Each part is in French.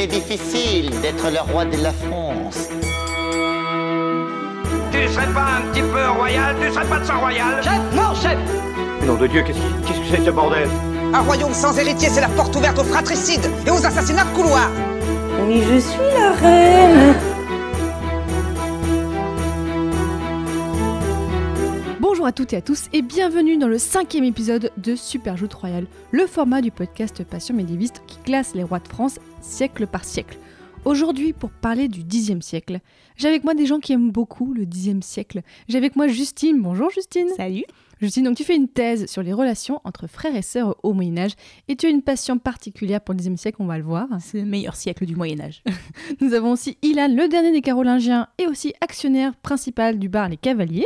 Il est difficile d'être le roi de la France. Tu serais pas un petit peu royal Tu serais pas de sang royal. Chef Non, chef. Nom de Dieu, qu'est-ce qui- qu'est-ce que c'est que ce bordel? Un royaume sans héritier, c'est la porte ouverte aux fratricides et aux assassinats de couloir Mais je suis la reine à toutes et à tous et bienvenue dans le cinquième épisode de Super Joute Royal, le format du podcast Passion médiéviste qui classe les rois de France siècle par siècle. Aujourd'hui, pour parler du Xe siècle, j'ai avec moi des gens qui aiment beaucoup le Xe siècle. J'ai avec moi Justine. Bonjour Justine. Salut. Justine, donc tu fais une thèse sur les relations entre frères et sœurs au Moyen Âge et tu as une passion particulière pour le Xe siècle, on va le voir. C'est le meilleur siècle du Moyen Âge. Nous avons aussi Ilan, le dernier des Carolingiens et aussi actionnaire principal du bar Les Cavaliers.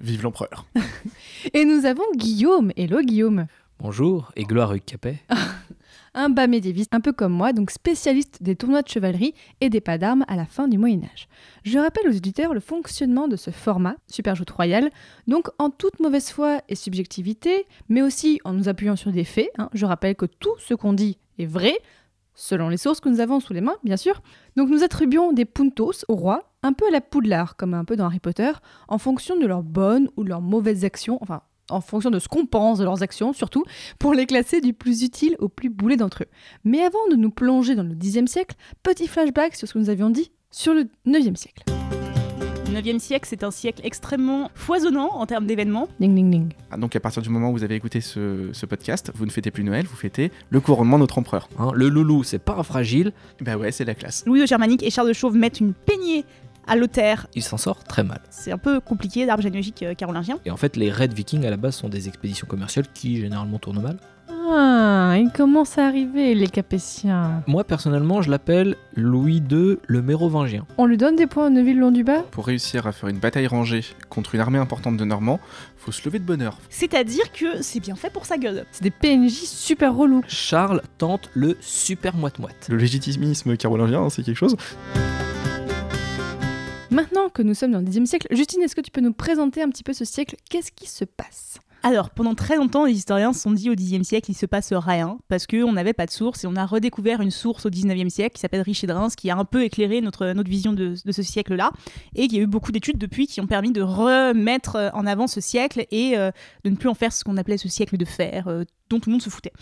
Vive l'empereur. Et nous avons Guillaume. Hello Guillaume. Bonjour et gloire Hugues Capet. un bas médiéviste un peu comme moi, donc spécialiste des tournois de chevalerie et des pas d'armes à la fin du Moyen Âge. Je rappelle aux auditeurs le fonctionnement de ce format, Super Joute Royal, donc en toute mauvaise foi et subjectivité, mais aussi en nous appuyant sur des faits. hein. Je rappelle que tout ce qu'on dit est vrai, selon les sources que nous avons sous les mains, bien sûr. Donc nous attribuons des puntos au roi, un peu à la poudlard, comme un peu dans Harry Potter, en fonction de leurs bonnes ou leurs mauvaises actions, enfin en fonction de ce qu'on pense de leurs actions surtout, pour les classer du plus utile au plus boulet d'entre eux. Mais avant de nous plonger dans le Xe siècle, petit flashback sur ce que nous avions dit sur le 9e siècle. Le 9e siècle, c'est un siècle extrêmement foisonnant en termes d'événements. Ding ding ding. Ah, donc à partir du moment où vous avez écouté ce, ce podcast, vous ne fêtez plus Noël, vous fêtez le couronnement de notre empereur. Hein, le loulou, c'est pas un fragile, Bah ouais, c'est la classe. Louis de Germanique et Charles de Chauve mettent une peignée à l'auteur. il s'en sort très mal. C'est un peu compliqué d'arbre généalogique euh, carolingien. Et en fait, les raids vikings à la base sont des expéditions commerciales qui généralement tournent mal. Ah, il commence à arriver les Capétiens. Moi, personnellement, je l'appelle Louis II le Mérovingien. On lui donne des points à Neuville-Long-du-Bas Pour réussir à faire une bataille rangée contre une armée importante de Normands, faut se lever de bonne heure. C'est-à-dire que c'est bien fait pour sa gueule. C'est des PNJ super relous. Charles tente le super moite-moite. Le légitimisme carolingien, c'est quelque chose. Maintenant que nous sommes dans le Xe siècle, Justine, est-ce que tu peux nous présenter un petit peu ce siècle? Qu'est-ce qui se passe? Alors, pendant très longtemps, les historiens se sont dit au Xe siècle, il se passe rien, parce qu'on n'avait pas de source, et on a redécouvert une source au XIXe siècle qui s'appelle Richer de Reims, qui a un peu éclairé notre, notre vision de, ce siècle-là, et qu'il y a eu beaucoup d'études depuis qui ont permis de remettre euh, en avant ce siècle et euh, de ne plus en faire ce qu'on appelait ce siècle de fer, euh, dont tout le monde se foutait.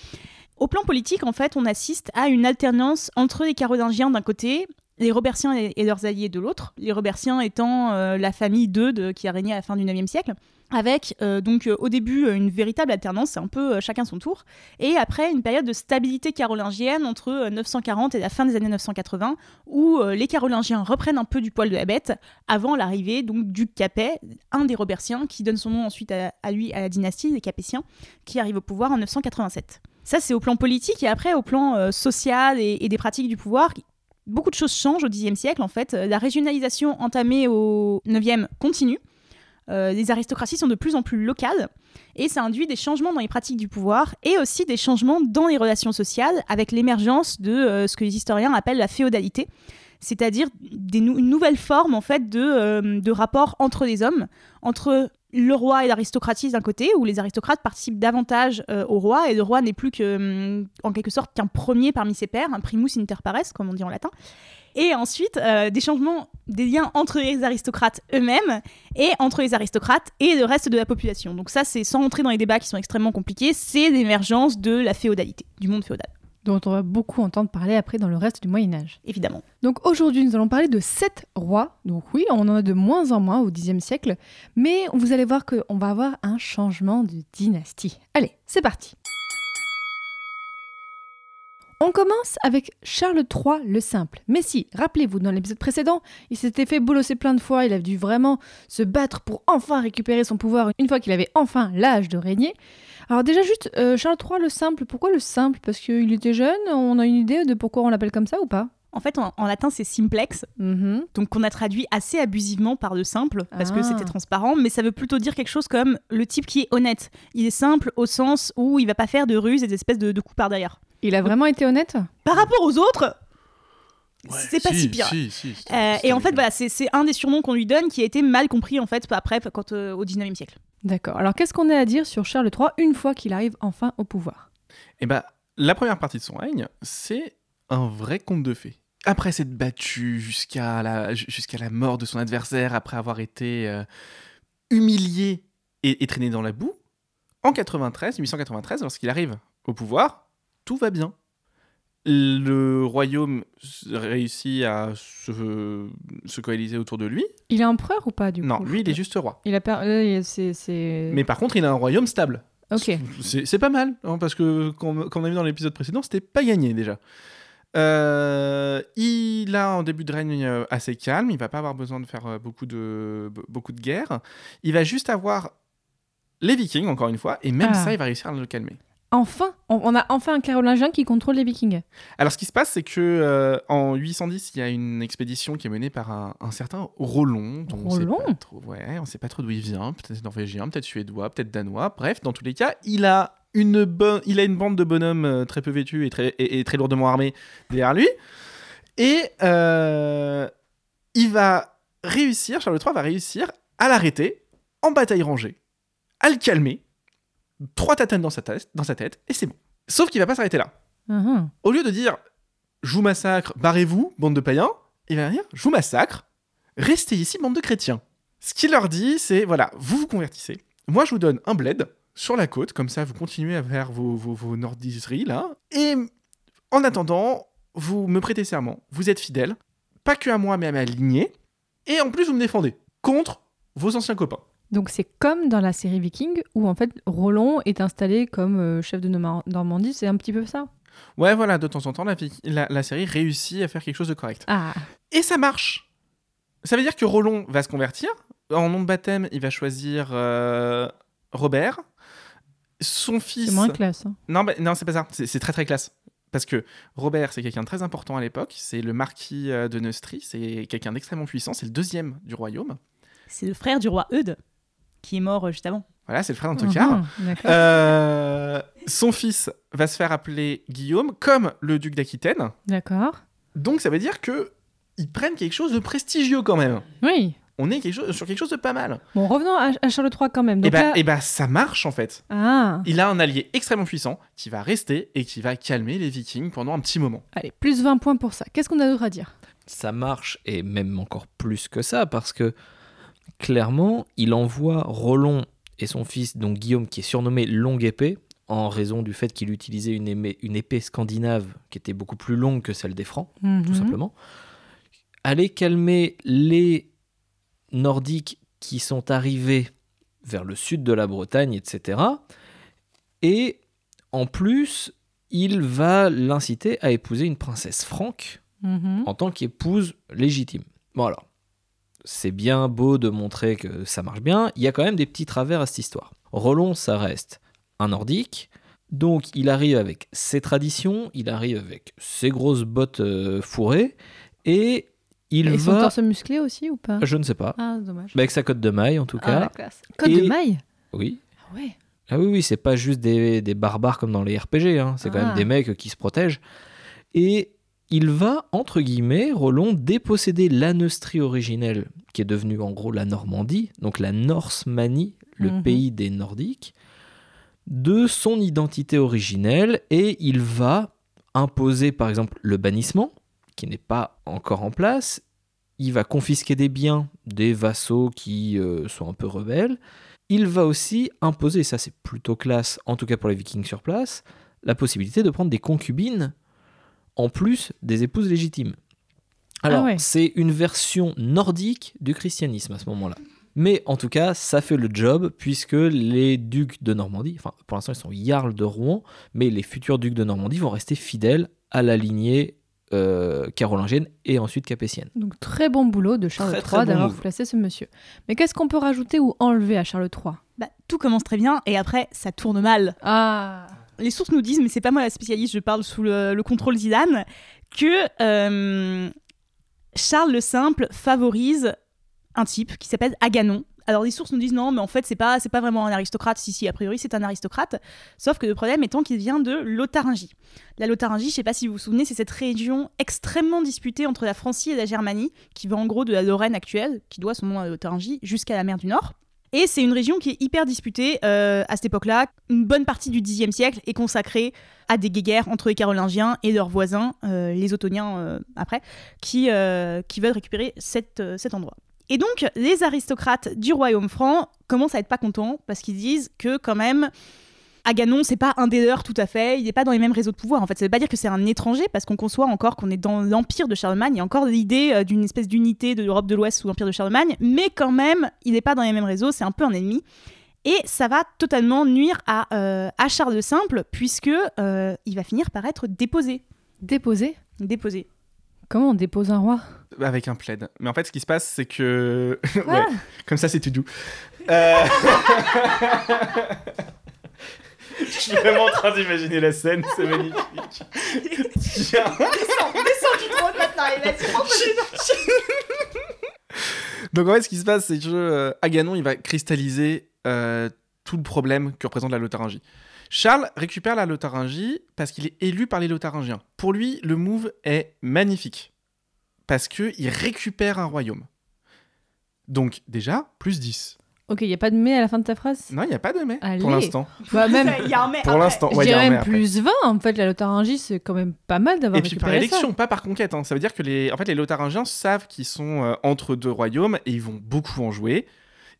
Au plan politique, en fait, on assiste à une alternance entre les Carolingiens d'un côté, les Robertiens et, leurs alliés de l'autre, les Robertiens étant la famille d'Eudes qui a régné à la fin du IXe siècle, avec euh, donc euh, au début euh, une véritable alternance, c'est un peu chacun son tour, et après une période de stabilité carolingienne entre euh, 940 et la fin des années 980, où les Carolingiens reprennent un peu du poil de la bête, avant l'arrivée donc du Capet, un des Robertiens, qui donne son nom ensuite à, lui, à la dynastie des Capétiens, qui arrive au pouvoir en 987. Ça, c'est au plan politique, et après, au plan social et, des pratiques du pouvoir, beaucoup de choses changent au Xe siècle, en fait. La régionalisation entamée au 9e continue. Euh, les aristocraties sont de plus en plus locales, et ça induit des changements dans les pratiques du pouvoir, et aussi des changements dans les relations sociales, avec l'émergence de euh, ce que les historiens appellent la féodalité, c'est-à-dire une nouvelle forme, en fait, de, euh, de rapport entre les hommes, entre le roi et l'aristocratie d'un côté, où les aristocrates participent davantage euh, au roi, et le roi n'est plus que, hum, en quelque sorte qu'un premier parmi ses pairs, un primus inter pares, comme on dit en latin. Et ensuite, euh, des changements, des liens entre les aristocrates eux-mêmes et entre les aristocrates et le reste de la population. Donc ça, c'est sans entrer dans les débats qui sont extrêmement compliqués, c'est l'émergence de la féodalité, du monde féodal, dont on va beaucoup entendre parler après dans le reste du Moyen Âge. évidemment. Donc aujourd'hui, nous allons parler de sept rois. Donc oui, on en a de moins en moins au Xe siècle, mais vous allez voir qu'on va avoir un changement de dynastie. Allez, c'est parti. On commence avec Charles III le Simple. Mais si, rappelez-vous, dans l'épisode précédent, il s'était fait bolosser plein de fois, il a dû vraiment se battre pour enfin récupérer son pouvoir une fois qu'il avait enfin l'âge de régner. Alors déjà juste, euh, Charles III le Simple, pourquoi le Simple? Parce qu'il était jeune On a une idée de pourquoi on l'appelle comme ça ou pas? En fait, en, en latin, c'est simplex, Mhm. donc qu'on a traduit assez abusivement par le simple, parce que Ah. c'était transparent, mais ça veut plutôt dire quelque chose comme le type qui est honnête. Il est simple au sens où il va pas faire de ruses et des espèces de, de coups par derrière. Il a vraiment été honnête? Par rapport aux autres, Ouais, c'est pas si pire. Si, si, c'était- Euh, et en fait, voilà, c'est c'est un des surnoms qu'on lui donne qui a été mal compris en fait après, quand, euh, au 19e siècle. D'accord. Alors qu'est-ce qu'on a à dire sur Charles III une fois qu'il arrive enfin au pouvoir? Eh bah, la première partie de son règne, c'est un vrai conte de fées. Après s'être battu jusqu'à la, jusqu'à la mort de son adversaire, après avoir été euh, humilié et, et traîné dans la boue, en 93, 1893, lorsqu'il arrive au pouvoir, tout va bien. Le royaume réussit à se, se coaliser autour de lui. Il est empereur ou pas du Non, coup lui, il est juste roi. Il a per- euh, c'est c'est. Mais par contre, il a un royaume stable. Ok. C'est c'est pas mal, hein, parce que comme on a vu dans l'épisode précédent, c'était pas gagné déjà. Euh, il a un début de règne euh, assez calme, il va pas avoir besoin de faire euh, beaucoup de, be- beaucoup de guerres. Il va juste avoir les vikings, encore une fois, et même Ah. ça, il va réussir à le calmer. Enfin, on, a enfin un Carolingien qui contrôle les Vikings. Alors, ce qui se passe, c'est que euh, en 810, il y a une expédition qui est menée par un, un certain Rollon. dont on sait Rollon pas trop- Ouais, on sait pas trop d'où il vient. Peut-être norvégien, peut-être suédois, peut-être danois. Bref, dans tous les cas, il a une, bonne, il a une bande de bonhommes euh, très peu vêtus et très, et, et très lourdement armés derrière lui. Et euh, il va réussir, Charles III va réussir à l'arrêter en bataille rangée, à le calmer, trois tatanes dans sa tête, dans sa tête et c'est bon. Sauf qu'il va pas s'arrêter là Mhm. au lieu de dire je vous massacre, barrez-vous, bande de païens, il va dire je vous massacre, restez ici, bande de chrétiens. Ce qu'il leur dit, c'est voilà, vous vous convertissez. Moi, je vous donne un bled sur la côte, comme ça, vous continuez à faire vos, vos, vos nordiseries là. Et en attendant, vous me prêtez serment, vous êtes fidèles, pas que à moi, mais à ma lignée. Et en plus, vous me défendez contre vos anciens copains. Donc c'est comme dans la série Viking où en fait Roland est installé comme euh, chef de Normandie, c'est un petit peu ça. Ouais, voilà, de temps en temps, la, vi- la, la série réussit à faire quelque chose de correct. Ah, Et ça marche. Ça veut dire que Roland va se convertir. En nom de baptême, il va choisir euh, Robert. Son fils. c'est moins classe. hein. Non, bah, non, c'est pas ça. C'est c'est très très classe. Parce que Robert, c'est quelqu'un de très important à l'époque. C'est le marquis euh, de Neustrie. C'est quelqu'un d'extrêmement puissant. C'est le deuxième du royaume. C'est le frère du roi Eudes, qui est mort euh, juste avant. Voilà, c'est le frère d'Antokar. Mhm, d'accord. Euh, son fils va se faire appeler Guillaume, comme le duc d'Aquitaine. D'accord. Donc ça veut dire que ils prennent quelque chose de prestigieux quand même. Oui. On est quelque chose, sur quelque chose de pas mal. Bon, revenons à, à Charles III quand même. Et Donc bah, là- eh bah, ça marche en fait. Ah, Il a un allié extrêmement puissant qui va rester et qui va calmer les Vikings pendant un petit moment. allez, plus 20 points pour ça. Qu'est-ce qu'on a d'autre à dire? Ça marche, et même encore plus que ça, parce que clairement, il envoie Rollon et son fils, donc Guillaume, qui est surnommé Longue Épée, en raison du fait qu'il utilisait une épée scandinave qui était beaucoup plus longue que celle des Francs, tout Mhm. simplement, aller calmer les Nordiques qui sont arrivés vers le sud de la Bretagne, etc. Et en plus, il va l'inciter à épouser une princesse franque Mhm. en tant qu'épouse légitime. Bon alors, c'est bien beau de montrer que ça marche bien, il y a quand même des petits travers à cette histoire. Rollon, ça reste un nordique, donc il arrive avec ses traditions, il arrive avec ses grosses bottes euh, fourrées, et il Et son va... torse musclé aussi ou pas? Je ne sais pas. Ah, dommage. Mais avec sa cote de maille en tout Ah, la cas. classe. Code Et- de maille? Oui. Ah ouais. Ah oui, oui, c'est pas juste des, des barbares comme dans les RPG, hein. c'est quand Ah. même des mecs qui se protègent. Et il va, entre guillemets, Rollon, déposséder la Neustrie originelle, qui est devenue en gros la Normandie, donc la Norsemanie, le Mhm. pays des Nordiques, de son identité originelle, et il va imposer par exemple le bannissement, qui n'est pas encore en place. Il va confisquer des biens des vassaux qui euh, sont un peu rebelles. Il va aussi imposer, et ça c'est plutôt classe, en tout cas pour les vikings sur place, la possibilité de prendre des concubines en plus des épouses légitimes. Alors, Ah ouais. c'est une version nordique du christianisme à ce moment-là. Mais en tout cas, ça fait le job puisque les ducs de Normandie, enfin pour l'instant ils sont jarls de Rouen, mais les futurs ducs de Normandie vont rester fidèles à la lignée euh, carolingienne et ensuite capétienne. Donc très bon boulot de Charles Très, III bon d'avoir placé ce monsieur. Mais qu'est-ce qu'on peut rajouter ou enlever à Charles III Bah, tout commence très bien et après ça tourne mal. Ah Les sources nous disent, mais c'est pas moi la spécialiste, je parle sous le, le contrôle Zidane, que euh, Charles le Simple favorise un type qui s'appelle Aganon. Alors les sources nous disent non, mais en fait c'est pas c'est pas vraiment un aristocrate. Si si, a priori c'est un aristocrate. Sauf que le problème étant qu'il vient de Lotharingie. La Lotharingie, je sais pas si vous vous souvenez, c'est cette région extrêmement disputée entre la Francie et la Germanie, qui va en gros de la Lorraine actuelle, qui doit son nom à Lotharingie, jusqu'à la mer du Nord. Et c'est une région qui est hyper disputée euh, à cette époque-là. Une bonne partie du Xe siècle est consacrée à des guéguerres entre les Carolingiens et leurs voisins, euh, les Ottoniens euh, après, qui, veulent récupérer cet endroit. Et donc, les aristocrates du royaume franc commencent à être pas contents parce qu'ils disent que quand même, Aganon, c'est pas un des leurs tout à fait, il n'est pas dans les mêmes réseaux de pouvoir. En fait, ça veut pas dire que c'est un étranger parce qu'on conçoit encore qu'on est dans l'empire de Charlemagne. Il y a encore l'idée euh, d'une espèce d'unité de l'Europe de l'Ouest sous l'empire de Charlemagne, mais quand même, il n'est pas dans les mêmes réseaux, c'est un peu un ennemi. Et ça va totalement nuire à, euh, à Charles le Simple puisque euh, il va finir par être déposé. Déposé? Déposé. Comment on dépose un roi? Avec un plaid. Mais en fait, ce qui se passe, c'est que. Quoi? Ouais, comme ça, c'est tout doux. Euh... Je suis vraiment en train d'imaginer la scène, c'est magnifique. Tiens. Descends du trône maintenant, et vas-y, Donc en fait, ce qui se passe, c'est que euh, Aganon, il va cristalliser euh, tout le problème que représente la Lotharingie. Charles récupère la Lotharingie parce qu'il est élu par les Lotharingiens. Pour lui, le move est magnifique parce que il récupère un royaume. Donc déjà, plus 10. Ok, il n'y a pas de mais à la fin de ta phrase? Non, il n'y a pas de mais Allez. pour l'instant. Bah, même, Il y a un mais Pour l'instant, ouais, il y a un mais même après. plus 20. En fait, la Lotharingie, c'est quand même pas mal d'avoir Et puis par ça. élection, pas par conquête. hein. Ça veut dire que les, en fait, les Lotharingiens savent qu'ils sont euh, entre deux royaumes et ils vont beaucoup en jouer.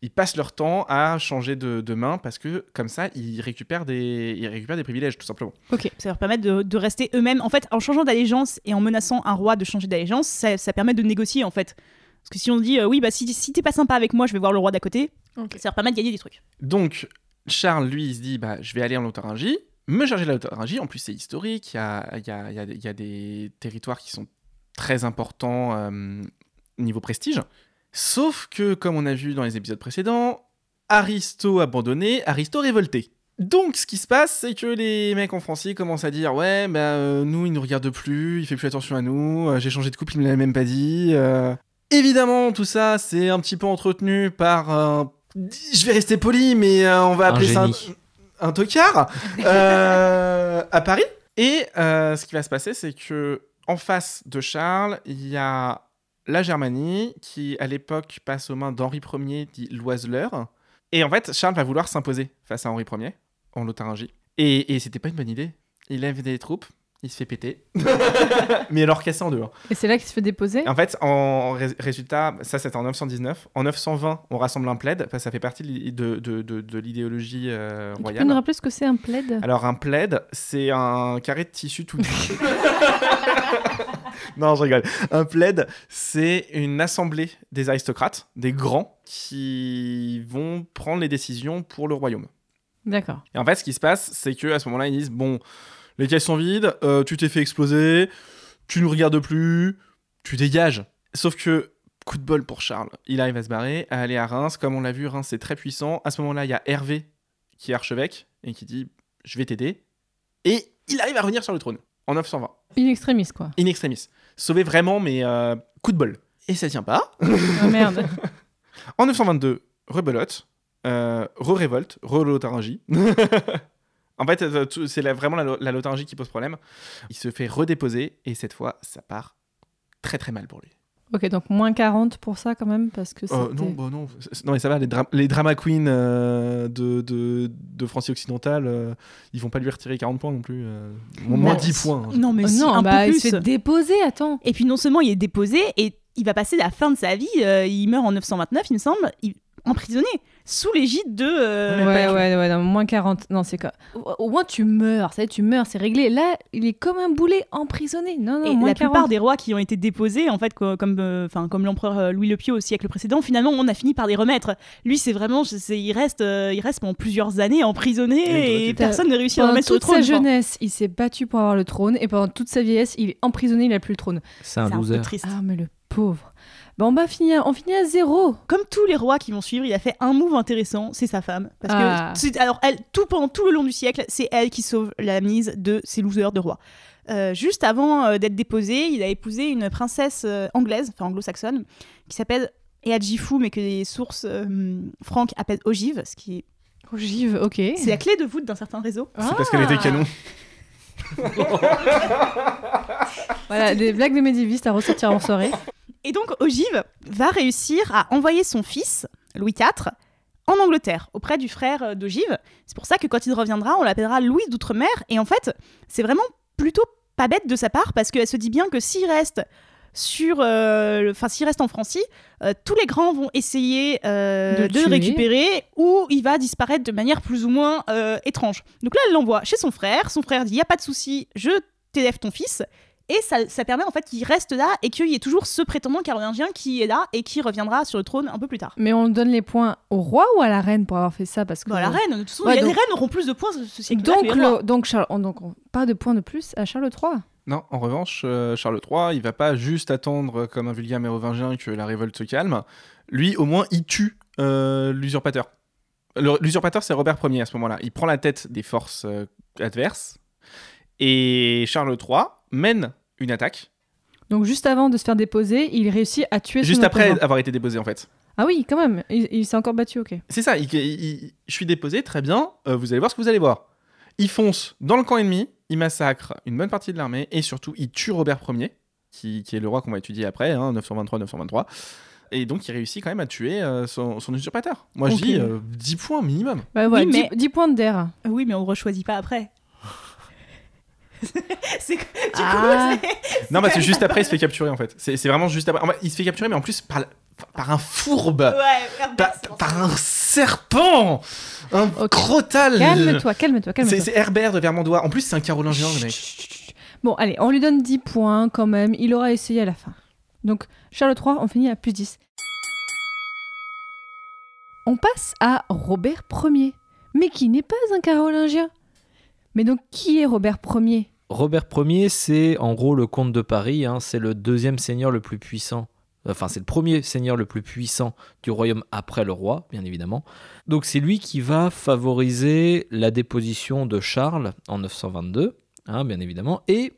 Ils passent leur temps à changer de, de main parce que comme ça, ils récupèrent des, ils récupèrent des privilèges tout simplement. Ok, ça leur permet de, de rester eux-mêmes. En fait, en changeant d'allégeance et en menaçant un roi de changer d'allégeance, ça, ça permet de négocier en fait. Parce que si on dit euh, oui, bah si, si t'es pas sympa avec moi, je vais voir le roi d'à côté, Ok. ça leur permet de gagner des trucs. Donc Charles, lui, il se dit, bah, je vais aller en Lotharingie, me charger de la Lotharingie. En plus, c'est historique. Il y a, il y, a, il y, a, il y a des territoires qui sont très importants euh, niveau prestige. Sauf que, comme on a vu dans les épisodes précédents, Aristo abandonné, Aristo révolté. Donc, ce qui se passe, c'est que les mecs en français commencent à dire Ouais, bah, euh, nous, il nous regarde plus, il fait plus attention à nous, euh, j'ai changé de couple, il me l'a même pas dit. euh. Évidemment, tout ça, c'est un petit peu entretenu par un. Je vais rester poli, mais euh, on va Un appeler ça un, un tocard euh, à Paris. Et euh, ce qui va se passer, c'est que en face de Charles, il y a la Germanie qui, à l'époque, passe aux mains d'Henri Ier, dit l'Oiseleur. Et en fait, Charles va vouloir s'imposer face à Henri Ier en Lotharingie. Et, et c'était pas une bonne idée. Il lève des troupes, il se fait péter. Mais alors cassé en deux. hein. Et c'est là qu'il se fait déposer? En fait, en ré- résultat, ça c'était en 919. En 920, on rassemble un plaid. Enfin, ça fait partie de, de, de- l'idéologie euh, Tu peux royale. nous rappeler ce que c'est un plaid? Alors un plaid, c'est un carré de tissu tout nu. non, je rigole. Un plaid, c'est une assemblée des aristocrates, des grands, qui vont prendre les décisions pour le royaume. D'accord. Et en fait, ce qui se passe, c'est que à ce moment-là, ils disent bon, les caisses sont vides, euh, tu t'es fait exploser, tu nous regardes plus, tu dégages. Sauf que coup de bol pour Charles, il arrive à se barrer, à aller à Reims. Comme on l'a vu, Reims c'est très puissant. À ce moment-là, il y a Hervé qui est archevêque et qui dit je vais t'aider. Et il arrive à revenir sur le trône en 920, In extremis, quoi. in extremis. Sauvé vraiment, mais euh, coup de bol. Et ça tient pas. Ah merde. En 922, rebelote, euh, re-révolte, re-Lotharingie. en fait, euh, c'est vraiment la, la Lotharingie qui pose problème. Il se fait redéposer et cette fois, ça part très très mal pour lui. ok, donc moins 40 pour ça quand même, parce que Euh, c'était- non, bah non, non, mais ça va, les, dra- les drama queens euh, de, de, de Francie occidentale, euh, ils vont pas lui retirer 40 points non plus. euh, moins Bah, 10 points. hein. Non, mais Oh si, non, un bah, peu il plus. se fait déposer, attends. Et puis non seulement il est déposé, et il va passer la fin de sa vie, euh, il meurt en 929, il me semble, il- emprisonné, sous l'égide de... euh, ouais, ouais, ouais, non, moins 40. Non, c'est quoi au, moins tu meurs, ça tu meurs, c'est réglé. Là, il est comme un boulet emprisonné. Non, non, Et moins la 40. plupart des rois qui ont été déposés, en fait, co- comme, euh, enfin, comme l'empereur euh, Louis le Pieux au siècle précédent, finalement, on a fini par les remettre. Lui, c'est vraiment, c'est- il reste, euh, il reste pendant plusieurs années emprisonné et personne ne réussit à le Pendant remettre sur le toute trône. sa enfin. jeunesse, il s'est battu pour avoir le trône, et pendant toute sa vieillesse, il est emprisonné, il a plus le trône. C'est un un loser. peu triste. Ah, mais le pauvre. Bon, bah, on finit à, on finit à zéro. Comme tous les rois qui vont suivre, il a fait un move intéressant, c'est sa femme. Parce Ah. que, c'est- alors, elle, tout pendant tout le long du siècle, c'est elle qui sauve la mise de ces losers de rois. Euh, juste avant euh, d'être déposé, il a épousé une princesse euh, anglaise, enfin anglo-saxonne, qui s'appelle Eadjifu, mais que les sources euh, franques appellent Ogive, ce qui est... Ogive, ok. c'est la clé de voûte d'un certain réseau. C'est parce qu'elle était canon. Voilà, des blagues de médiévistes à ressortir en soirée. Et donc Ogive va réussir à envoyer son fils, Louis IV, en Angleterre, auprès du frère euh, d'Ogive. C'est pour ça que quand il reviendra, on l'appellera Louis d'Outre-mer. Et en fait, c'est vraiment plutôt pas bête de sa part, parce qu'elle se dit bien que s'il reste sur, euh, enfin s'il reste en Francie, euh, tous les grands vont essayer euh, De le de, récupérer ou il va disparaître de manière plus ou moins étrange. Donc là, elle l'envoie chez son frère. Son frère dit, y a pas de souci, je t'élève ton fils. Et ça, ça permet en fait qu'il reste là et qu'il y ait toujours ce prétendant carolingien qui est là et qui reviendra sur le trône un peu plus tard. Mais on donne les points au roi ou à la reine pour avoir fait ça? Parce que Bon, la reine, de toute façon, Ouais, donc- les reines auront plus de points ce, ce siècle Donc, que le- donc, Charles, on- donc on- pas de points de plus à Charles III. Non, en revanche, euh, Charles III, il va pas juste attendre euh, comme un vulgaire mérovingien que la révolte se calme. Lui, au moins, il tue euh, l'usurpateur. L'usurpateur, c'est Robert Ier à ce moment-là. Il prend la tête des forces euh, adverses. Et Charles III mène une attaque. Donc juste avant de se faire déposer, il réussit à tuer Juste son après opposant. avoir été déposé, en fait. Ah oui, quand même. Il, il s'est encore battu, ok. C'est ça, il- il- il- je suis déposé, très bien, euh, vous allez voir ce que vous allez voir. Il fonce dans le camp ennemi, il massacre une bonne partie de l'armée, et surtout, il tue Robert Ier, qui, qui est le roi qu'on va étudier après, hein, 923-923. Et donc, il réussit quand même à tuer euh, son, son usurpateur. Moi, Ok. je dis euh, 10 points minimum. Bah Oui, 10, mais- 10 points d'air. Ah Oui, mais on ne rechoisit pas après. c'est Ah. Non, bah, c'est juste après, il se fait capturer, en fait. C'est vraiment juste après. Il se fait capturer, mais en plus, par, un fourbe, Ouais, par, par un serpent, un crotal. Calme-toi, calme-toi, calme-toi. c'est Herbert de Vermandois. En plus, c'est un carolingien, le mec. Bon, allez, on lui donne 10 points quand même. Il aura essayé à la fin. Donc, Charles III, on finit à plus 10. On passe à Robert Ier, mais qui n'est pas un carolingien. Mais donc, qui est Robert Ier Robert Ier, c'est en gros le comte de Paris, hein, c'est le deuxième seigneur le plus puissant. Enfin, c'est le premier seigneur le plus puissant du royaume après le roi, bien évidemment. Donc, c'est lui qui va favoriser la déposition de Charles en 922, hein, bien évidemment, et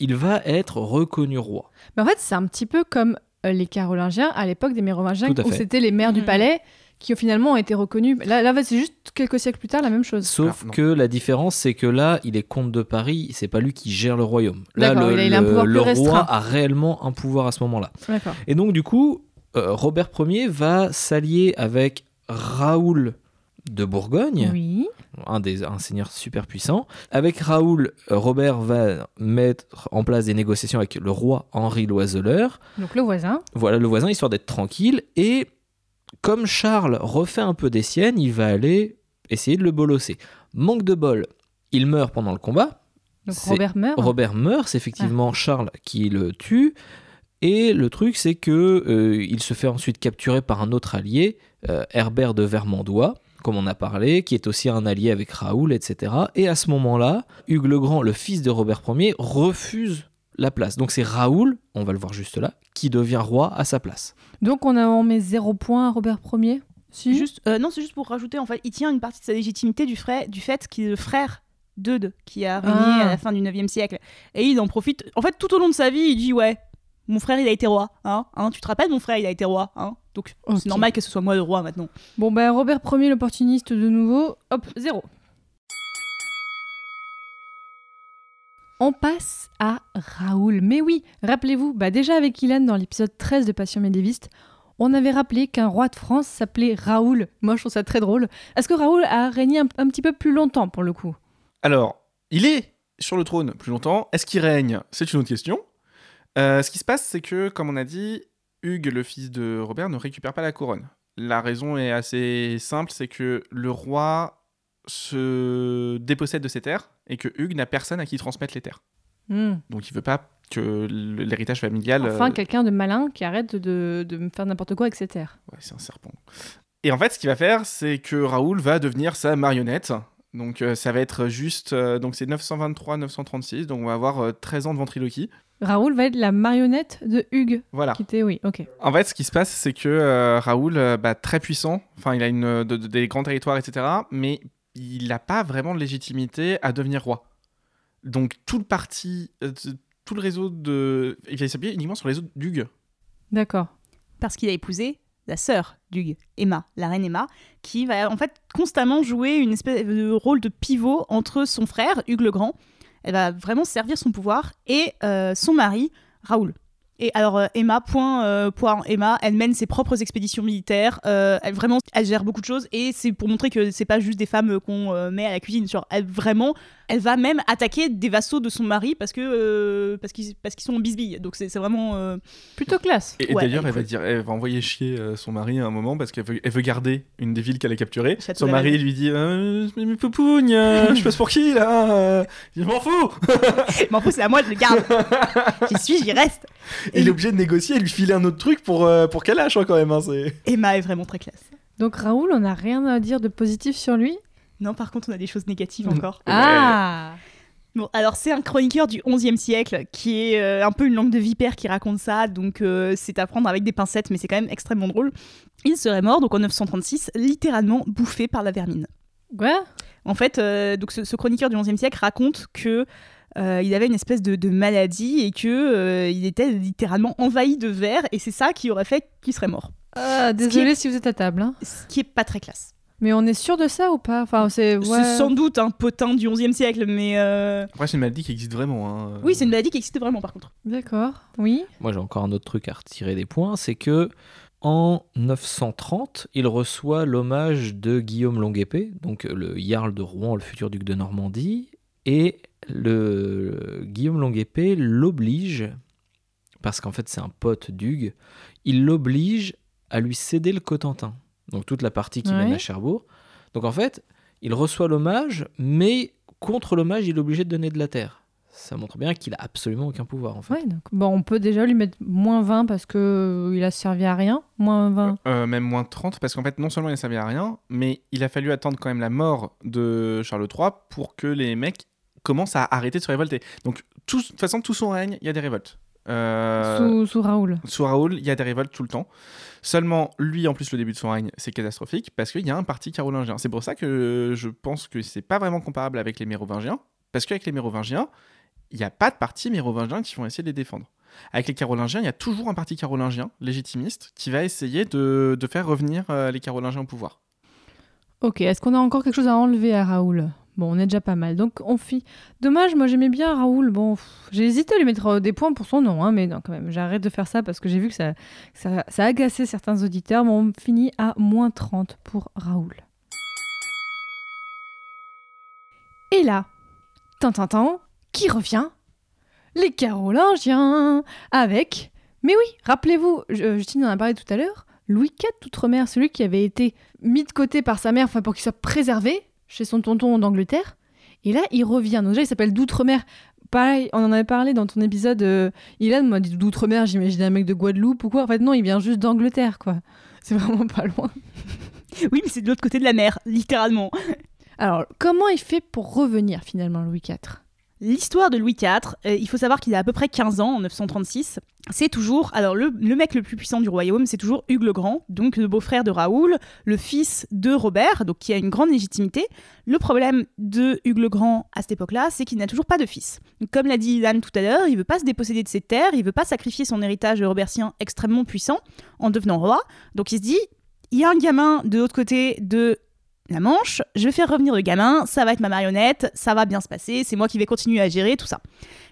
il va être reconnu roi. Mais en fait, c'est un petit peu comme euh, les carolingiens à l'époque des mérovingiens, où c'était les maires du Mhm. palais qui finalement ont été reconnus. Là, c'est juste quelques siècles plus tard la même chose. Sauf Ah, que la différence, c'est que là, il est comte de Paris, c'est pas lui qui gère le royaume. Là, le, il a- il a un le- pouvoir plus le restreint. roi a réellement un pouvoir à ce moment-là. D'accord. Et donc, du coup, euh, Robert Ier va s'allier avec Raoul de Bourgogne, Oui. un, des, un seigneur super puissant. Avec Raoul, euh, Robert va mettre en place des négociations avec le roi Henri Loiseleur. Donc le voisin. Voilà le voisin, histoire d'être tranquille. Et comme Charles refait un peu des siennes, il va aller essayer de le bolosser. Manque de bol, il meurt pendant le combat. Donc Robert meurt. Robert meurt, c'est effectivement Ah. Charles qui le tue. Et le truc, c'est que euh, il se fait ensuite capturer par un autre allié, euh, Herbert de Vermandois, comme on a parlé, qui est aussi un allié avec Raoul, etc. Et à ce moment-là, Hugues le Grand, le fils de Robert Ier, refuse la place. Donc c'est Raoul, on va le voir juste là, qui devient roi à sa place. Donc on, a, on met zéro point à Robert Ier. Si? Juste, euh, non, c'est juste pour rajouter, en fait, il tient une partie de sa légitimité du, frère, du fait qu'il est le frère d'Eudes, qui a régné Ah. à la fin du 9e siècle. Et il en profite. En fait, tout au long de sa vie, il dit Ouais, mon frère, il a été roi. Hein, hein, tu te rappelles, mon frère, il a été roi. Hein Donc, c'est normal que ce soit moi le roi maintenant. Bon, ben Robert Ier, l'opportuniste de nouveau. Hop, zéro. On passe à Raoul. Mais oui, rappelez-vous, bah déjà avec Ilan dans l'épisode 13 de Passion médiéviste, on avait rappelé qu'un roi de France s'appelait Raoul. Moi, je trouve ça très drôle. Est-ce que Raoul a régné un, un petit peu plus longtemps pour le coup? Alors, il est sur le trône plus longtemps. Est-ce qu'il règne? C'est une autre question. Euh, ce qui se passe, c'est que, comme on a dit, Hugues, le fils de Robert, ne récupère pas la couronne. La raison est assez simple, c'est que le roi se dépossède de ses terres et que Hugues n'a personne à qui transmettre les terres. Hmm. Donc il veut pas que l'héritage familial... Enfin, euh, quelqu'un de malin qui arrête de, de me faire n'importe quoi avec ses terres. Ouais, c'est un serpent. Et en fait, ce qu'il va faire, c'est que Raoul va devenir sa marionnette. Donc euh, ça va être juste... euh, donc c'est 923-936, donc on va avoir euh, 13 ans de ventriloquie. Raoul va être la marionnette de Hugues. Voilà. Qui était, oui, ok. En fait, ce qui se passe, c'est que euh, Raoul, euh, bah, très puissant, enfin, il a une, de- de- des grands territoires, etc., mais il n'a pas vraiment de légitimité à devenir roi. Donc, tout le parti, euh, tout le réseau de. Il va s'appuyer uniquement sur le réseau d'Hugues. D'accord. Parce qu'il a épousé la sœur d'Hugues, Emma, la reine Emma, qui va en fait constamment jouer une espèce de rôle de pivot entre son frère, Hugues le Grand. Elle va vraiment servir son pouvoir et euh, son mari, Raoul. Et alors euh, Emma, point, euh, point Emma, elle mène ses propres expéditions militaires. euh, elle vraiment, elle gère beaucoup de choses et c'est pour montrer que c'est pas juste des femmes qu'on euh, met à la cuisine. Genre, elle vraiment, elle va même attaquer des vassaux de son mari parce que euh, parce qu'ils parce qu'ils sont en bisbille. Donc c'est c'est vraiment. euh, Plutôt classe. Et, et Ouais, d'ailleurs, elle elle va dire, elle va envoyer chier euh, son mari à un moment parce qu'elle veut, elle veut garder une des villes qu'elle a capturées. Château Son mari lui dit, euh, mais, mais poupougne, euh, je passe pour qui là? Je m'en fous. Mais en plus, c'est à moi de le garder. J'y suis, j'y reste. Et il est obligé de négocier et lui filer un autre truc pour euh, pour qu'elle lâche hein, quand même. hein, c'est. Emma est vraiment très classe. Donc Raoul, on n'a rien à dire de positif sur lui? Non, par contre, on a des choses négatives encore. Ah Bon, alors c'est un chroniqueur du XIe siècle qui est euh, un peu une langue de vipère qui raconte ça, donc euh, c'est à prendre avec des pincettes, mais c'est quand même extrêmement drôle. Il serait mort, donc en 936, littéralement bouffé par la vermine. Quoi En fait, euh, donc ce, ce chroniqueur du XIe siècle raconte que euh, il avait une espèce de, de maladie et que euh, il était littéralement envahi de vers, et c'est ça qui aurait fait qu'il serait mort. Ah, Désolé si vous êtes à table. hein. Ce qui est pas très classe. Mais on est sûr de ça ou pas? Enfin, c'est. ouais. Sans doute un potin du XIe siècle, mais euh, Après, c'est une maladie qui existe vraiment. hein. oui, c'est une maladie qui existe vraiment par contre. D'accord. Oui. Moi, j'ai encore un autre truc à retirer des points, c'est que en 930, il reçoit l'hommage de Guillaume Longuepée, donc le jarl de Rouen, le futur duc de Normandie, et le Guillaume Longuepée l'oblige, parce qu'en fait c'est un pote d'Hugues, il l'oblige à lui céder le Cotentin, donc toute la partie qui Ouais. mène à Cherbourg. Donc en fait, il reçoit l'hommage, mais contre l'hommage, il est obligé de donner de la terre. Ça montre bien qu'il a absolument aucun pouvoir en fait. Ouais, donc, bon, on peut déjà lui mettre moins 20 parce que euh, il a servi à rien. Moins 20. Euh, même moins 30, parce qu'en fait, non seulement il a servi à rien, mais il a fallu attendre quand même la mort de Charles III pour que les mecs commencent à arrêter de se révolter. Donc, tout- de toute façon, tout son règne, il y a des révoltes. Euh, Sous, sous Raoul. Sous Raoul, il y a des révoltes tout le temps. Seulement, lui, en plus, le début de son règne, c'est catastrophique parce qu'il y a un parti carolingien. C'est pour ça que je pense que c'est pas vraiment comparable avec les mérovingiens, parce qu'avec les mérovingiens, il n'y a pas de parti mérovingien qui vont essayer de les défendre. Avec les carolingiens, il y a toujours un parti carolingien, légitimiste, qui va essayer de, de faire revenir euh, les carolingiens au pouvoir. Ok, est-ce qu'on a encore quelque chose à enlever à Raoul? Bon, on est déjà pas mal. Donc, on fit. Dommage, moi j'aimais bien Raoul. Bon, j'ai hésité à lui mettre euh, des points pour son nom, hein, mais non, quand même, j'arrête de faire ça parce que j'ai vu que ça, ça, ça agaçait certains auditeurs. Bon, on finit à moins 30 pour Raoul. Et là, tintintin, qui revient? Les Carolingiens Avec. Mais oui, rappelez-vous, je- Justine en a parlé tout à l'heure, Louis IV d'Outre-mer, celui qui avait été mis de côté par sa mère enfin, pour qu'il soit préservé chez son tonton d'Angleterre. Et là, il revient. Donc déjà, il s'appelle d'Outre-mer. Pareil, on en avait parlé dans ton épisode. Euh, Ilan m'a dit d'Outre-mer, j'imaginais un mec de Guadeloupe ou quoi. En fait, non, il vient juste d'Angleterre, quoi. C'est vraiment pas loin. Oui, mais c'est de l'autre côté de la mer, littéralement. Alors, comment il fait pour revenir finalement, Louis IV L'histoire de Louis IV, euh, il faut savoir qu'il a à peu près 15 ans en 936. C'est toujours, alors le, mec le plus puissant du royaume, c'est toujours Hugues le Grand, donc le beau-frère de Raoul, le fils de Robert, donc qui a une grande légitimité. Le problème de Hugues le Grand à cette époque-là, c'est qu'il n'a toujours pas de fils. Comme l'a dit Ilan tout à l'heure, il veut pas se déposséder de ses terres, il veut pas sacrifier son héritage robertien extrêmement puissant en devenant roi. Donc il se dit, il y a un gamin de l'autre côté de la Manche, je vais faire revenir le gamin, ça va être ma marionnette, ça va bien se passer, c'est moi qui vais continuer à gérer tout ça.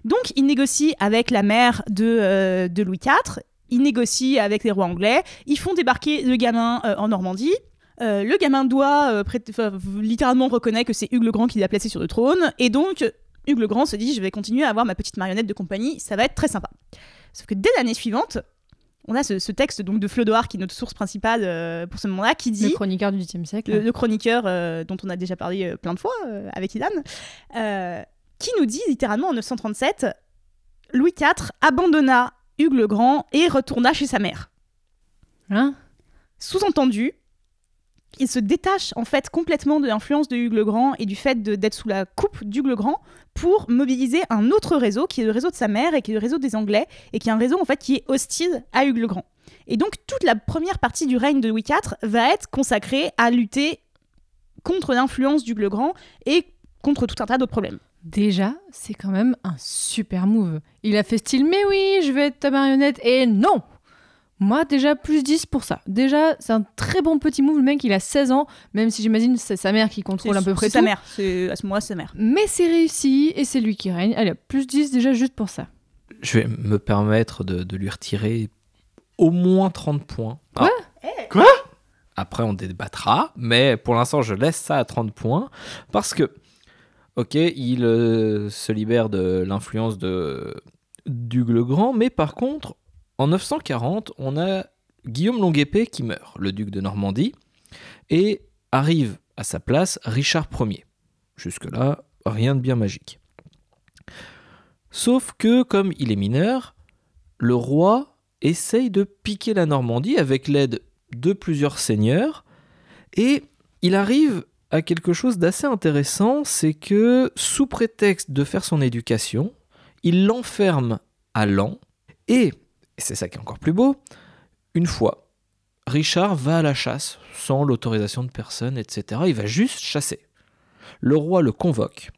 Donc il négocie avec la mère de, euh, Louis IV, il négocie avec les rois anglais, ils font débarquer le gamin euh, en Normandie. Euh, le gamin doit littéralement reconnaître que c'est Hugues le Grand qui l'a placé sur le trône, et donc Hugues le Grand se dit je vais continuer à avoir ma petite marionnette de compagnie, ça va être très sympa. Sauf que dès l'année suivante, on a ce, ce texte donc de Flodoard qui est notre source principale euh, pour ce moment-là, qui dit Le chroniqueur du XVIIIe siècle. le, le chroniqueur euh, dont on a déjà parlé euh, plein de fois avec Ilan, qui nous dit littéralement en 937 Louis IV abandonna Hugues le Grand et retourna chez sa mère. Hein? Sous-entendu, il se détache en fait complètement de l'influence de Hugues le Grand et du fait d'être sous la coupe d'Hugues le Grand pour mobiliser un autre réseau qui est le réseau de sa mère et qui est le réseau des Anglais et qui est un réseau en fait qui est hostile à Hugues le Grand. Et donc toute la première partie du règne de Louis IV va être consacrée à lutter contre l'influence d'Hugues le Grand et contre tout un tas d'autres problèmes. Déjà, c'est quand même un super move. Il a fait style, mais oui, je vais être ta marionnette. Et non Moi, déjà, plus 10 pour ça. Déjà, c'est un très bon petit move. Le mec, il a 16 ans, même si j'imagine c'est sa mère qui contrôle à peu près C'est tout. sa mère, c'est à ce moment-là c'est sa mère. Mais c'est réussi et c'est lui qui règne. Allez, plus 10 déjà juste pour ça. je vais me permettre de, de lui retirer au moins 30 points. Quoi Alors, Quoi Après, on débattra, mais pour l'instant, je laisse ça à 30 points parce que, ok, il euh, se libère de l'influence de d'Hugues le Grand, mais par contre, en 940, on a Guillaume Longuepée qui meurt, le duc de Normandie, et arrive à sa place Richard Ier. Jusque-là, rien de bien magique. Sauf que, comme il est mineur, le roi essaye de piquer la Normandie avec l'aide de plusieurs seigneurs, et il arrive à quelque chose d'assez intéressant, c'est que, sous prétexte de faire son éducation, il l'enferme à Lan, et, et c'est ça qui est encore plus beau, une fois, Richard va à la chasse, sans l'autorisation de personne, etc. Il va juste chasser. Le roi le convoque,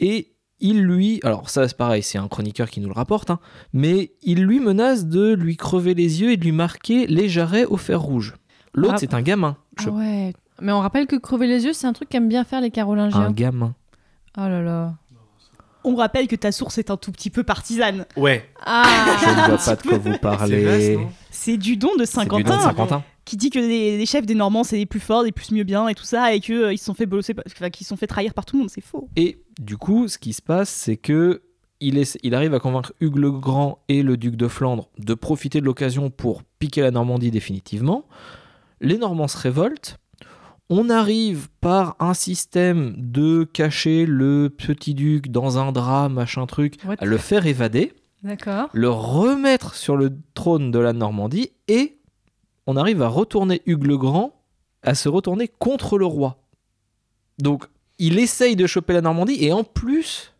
et il lui, alors ça c'est pareil, c'est un chroniqueur qui nous le rapporte, hein, mais il lui menace de lui crever les yeux et de lui marquer les jarrets au fer rouge. L'autre Ah. c'est un gamin. Je- Ah ouais. Mais on rappelle que crever les yeux, c'est un truc qu'aiment bien faire les Un Carolingiens. gamin. Oh là là. On rappelle que ta source est un tout petit peu partisane. Ouais. Ah Je ne vois pas de quoi vous parlez. C'est du don de C'est du don de Saint-Quentin Saint-Quentin. qui dit que les, les chefs des Normands c'est les plus forts, les plus mieux bien et tout ça, et qu'ils ils se sont fait bolosser, enfin, qu'ils se sont fait trahir par tout le monde. C'est faux. Et du coup, ce qui se passe, c'est que il, est- il arrive à convaincre Hugues le Grand et le duc de Flandre de profiter de l'occasion pour piquer la Normandie définitivement. Les Normands se révoltent. On arrive par un système de cacher le petit duc dans un drap, machin truc, What à le faire évader, D'accord. le remettre sur le trône de la Normandie et on arrive à retourner Hugues le Grand, à se retourner contre le roi. Donc, il essaye de choper la Normandie et en plus,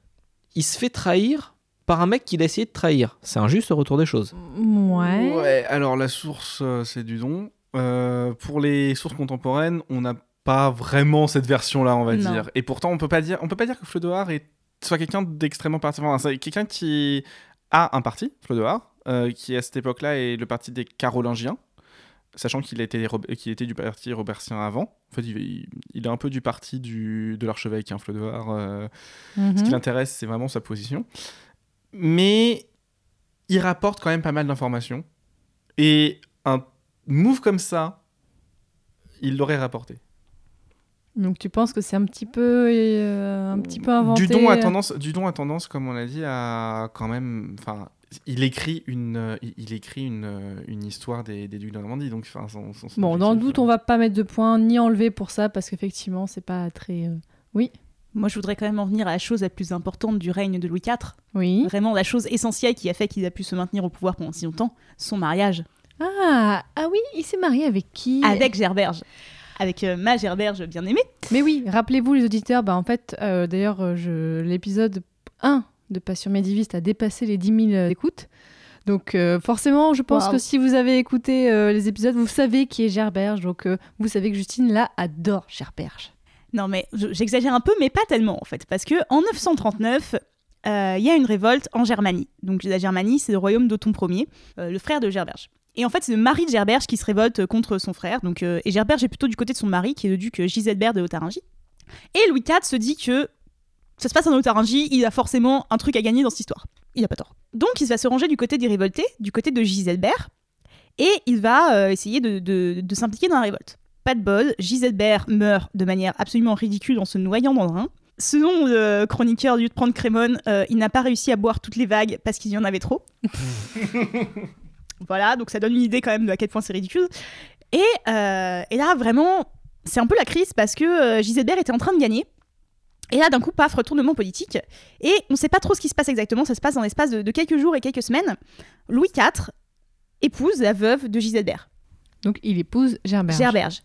il se fait trahir par un mec qu'il a essayé de trahir. C'est un juste retour des choses. Ouais. Ouais, alors la source, euh, c'est du don. Euh, pour les sources contemporaines, on n'a pas vraiment cette version-là, on va Non. dire. Et pourtant, on peut pas dire, on peut pas dire que Flodoard est soit quelqu'un d'extrêmement parti. Enfin, c'est quelqu'un qui a un parti, Flodoard, euh, qui à cette époque-là est le parti des Carolingiens, sachant qu'il était, qu'il était du parti robertien avant. En fait, il, est un peu du parti du, de l'archevêque, hein, Flodoard. euh, Mhm. ce qui l'intéresse, c'est vraiment sa position. Mais il rapporte quand même pas mal d'informations. Et un move comme ça, il l'aurait rapporté. Donc tu penses que c'est un petit peu, euh, un petit peu inventé Du don a tendance, du don a tendance, comme on l'a dit, à quand même. Enfin, il écrit une, euh, il, écrit une, euh, une histoire des, des ducs de Normandie. Donc, enfin, son- son- son Bon, dans le doute, euh, on va pas mettre de points ni enlever pour ça parce qu'effectivement, c'est pas très. euh, Oui. Moi, je voudrais quand même en venir à la chose la plus importante du règne de Louis IV. Oui. Vraiment, la chose essentielle qui a fait qu'il a pu se maintenir au pouvoir pendant si longtemps, son mariage Ah, ah oui, il s'est marié avec qui? Avec Gerberge. Avec euh, ma Gerberge bien aimée. Mais oui, rappelez-vous les auditeurs, bah en fait, euh, d'ailleurs, euh, je... l'épisode 1 de Passion médiviste a dépassé les 10 000 écoutes. Donc euh, forcément, je pense Wow. que si vous avez écouté euh, les épisodes, vous savez qui est Gerberge. Donc euh, vous savez que Justine, là, adore Gerberge. Non, mais je- j'exagère un peu, mais pas tellement en fait. Parce que en 939, euh, il y a une révolte en Germanie. Donc la Germanie, c'est le royaume d'Othon Ier, le frère de Gerberge. Et en fait, c'est le mari de Gerberge qui se révolte contre son frère. Donc, euh, et Gerberge est plutôt du côté de son mari, qui est le duc Giselbert de Lotharingie. Et Louis IV se dit que ça se passe en Lotharingie, il a forcément un truc à gagner dans cette histoire. Il a pas tort. Donc, il va se ranger du côté des révoltés, du côté de Giselbert, et il va euh, essayer de, de- de s'impliquer dans la révolte. Pas de bol, Giselbert meurt de manière absolument ridicule en se noyant dans le. Selon le chroniqueur du prendre Crémone, euh, il n'a pas réussi à boire toutes les vagues parce qu'il y en avait trop. voilà, donc ça donne une idée quand même de à quel point c'est ridicule. Et, euh, et là, vraiment, c'est un peu la crise parce que euh, Giselbert était en train de gagner. Et là, d'un coup, paf, retournement politique. Et on ne sait pas trop ce qui se passe exactement. Ça se passe dans l'espace de, de quelques jours et quelques semaines. Louis IV épouse la veuve de Giselbert. Donc il épouse Gerberge. Gerberge.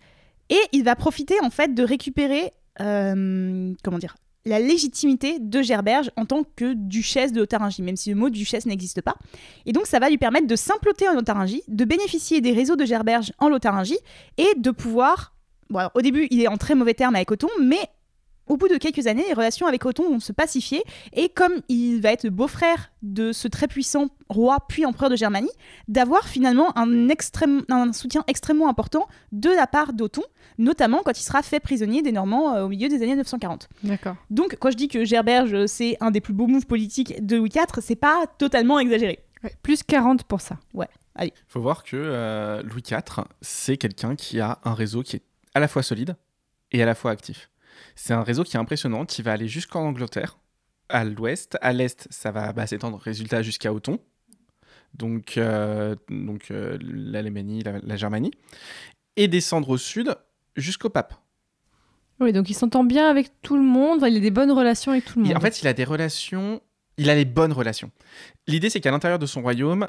Et il va profiter en fait de récupérer, euh, comment dire, la légitimité de Gerberge en tant que duchesse de Lotharingie, même si le mot duchesse n'existe pas. Et donc ça va lui permettre de s'implanter en Lotharingie, de bénéficier des réseaux de Gerberge en Lotharingie et de pouvoir. Bon, alors, au début, il est en très mauvais termes avec Othon, mais au bout de quelques années, les relations avec Othon vont se pacifier et comme il va être le beau-frère de ce très puissant roi puis empereur de Germanie, d'avoir finalement un, extrême, un soutien extrêmement important de la part d'Othon, notamment quand il sera fait prisonnier des Normands euh, au milieu des années 940. D'accord. Donc quand je dis que Gerberge c'est un des plus beaux moves politiques de Louis IV, c'est pas totalement exagéré. Plus 40 pour ça. Il faut voir que euh, Louis IV, c'est quelqu'un qui a un réseau qui est à la fois solide et à la fois actif. C'est un réseau qui est impressionnant, qui va aller jusqu'en Angleterre, à l'ouest. À l'est, ça va bah, s'étendre, résultat, jusqu'à Othon. Donc, euh, donc euh, l'Allemagne, la, la Germanie. Et descendre au sud jusqu'au pape. Oui, donc il s'entend bien avec tout le monde. Enfin, il a des bonnes relations avec tout le Et monde. en fait, il a des relations. Il a les bonnes relations. L'idée, c'est qu'à l'intérieur de son royaume,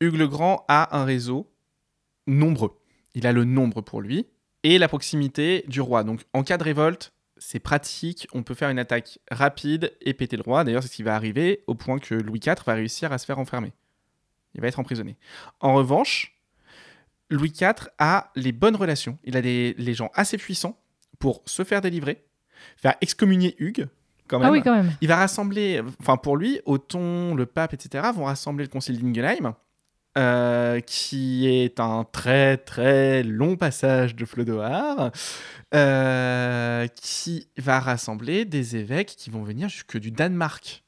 Hugues le Grand a un réseau nombreux. Il a le nombre pour lui et la proximité du roi. Donc, en cas de révolte, c'est pratique. On peut faire une attaque rapide et péter le roi. D'ailleurs, c'est ce qui va arriver au point que Louis IV va réussir à se faire enfermer. Il va être emprisonné. En revanche, Louis IV a les bonnes relations. Il a des, les gens assez puissants pour se faire délivrer, faire excommunier Hugues, quand même. ah oui, quand même. Il va rassembler, enfin pour lui, Othon, le pape, etc., vont rassembler le concile d'Ingelheim, euh, qui est un très très long passage de Flodoard, euh, qui va rassembler des évêques qui vont venir jusque du Danemark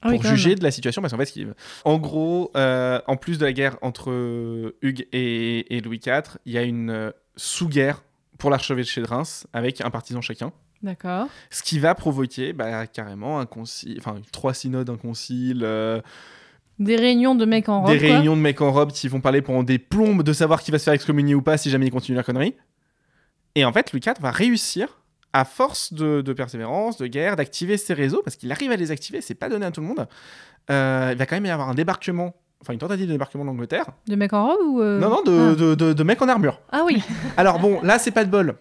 Ah pour juger de la situation. Parce qu'en fait, en gros, euh, en plus de la guerre entre Hugues et, et Louis IV, il y a une sous-guerre pour l'archevêché de Reims avec un partisan chacun. D'accord. Ce qui va provoquer bah, carrément un concile, enfin trois synodes, un concile, euh, Des réunions de mecs en robe. des quoi. réunions de mecs en robe qui vont parler pendant des plombes de savoir qui va se faire excommunier ou pas si jamais il continue la connerie. Et en fait, Louis IV va réussir, à force de, de persévérance, de guerre, d'activer ses réseaux, parce qu'il arrive à les activer, c'est pas donné à tout le monde. Euh, il va quand même y avoir un débarquement, enfin une tentative de débarquement d'Angleterre. De mecs en robe ou. euh, Non, non, de, Ah. de, de- de mecs en armure. Ah oui. Alors bon, là c'est pas de bol,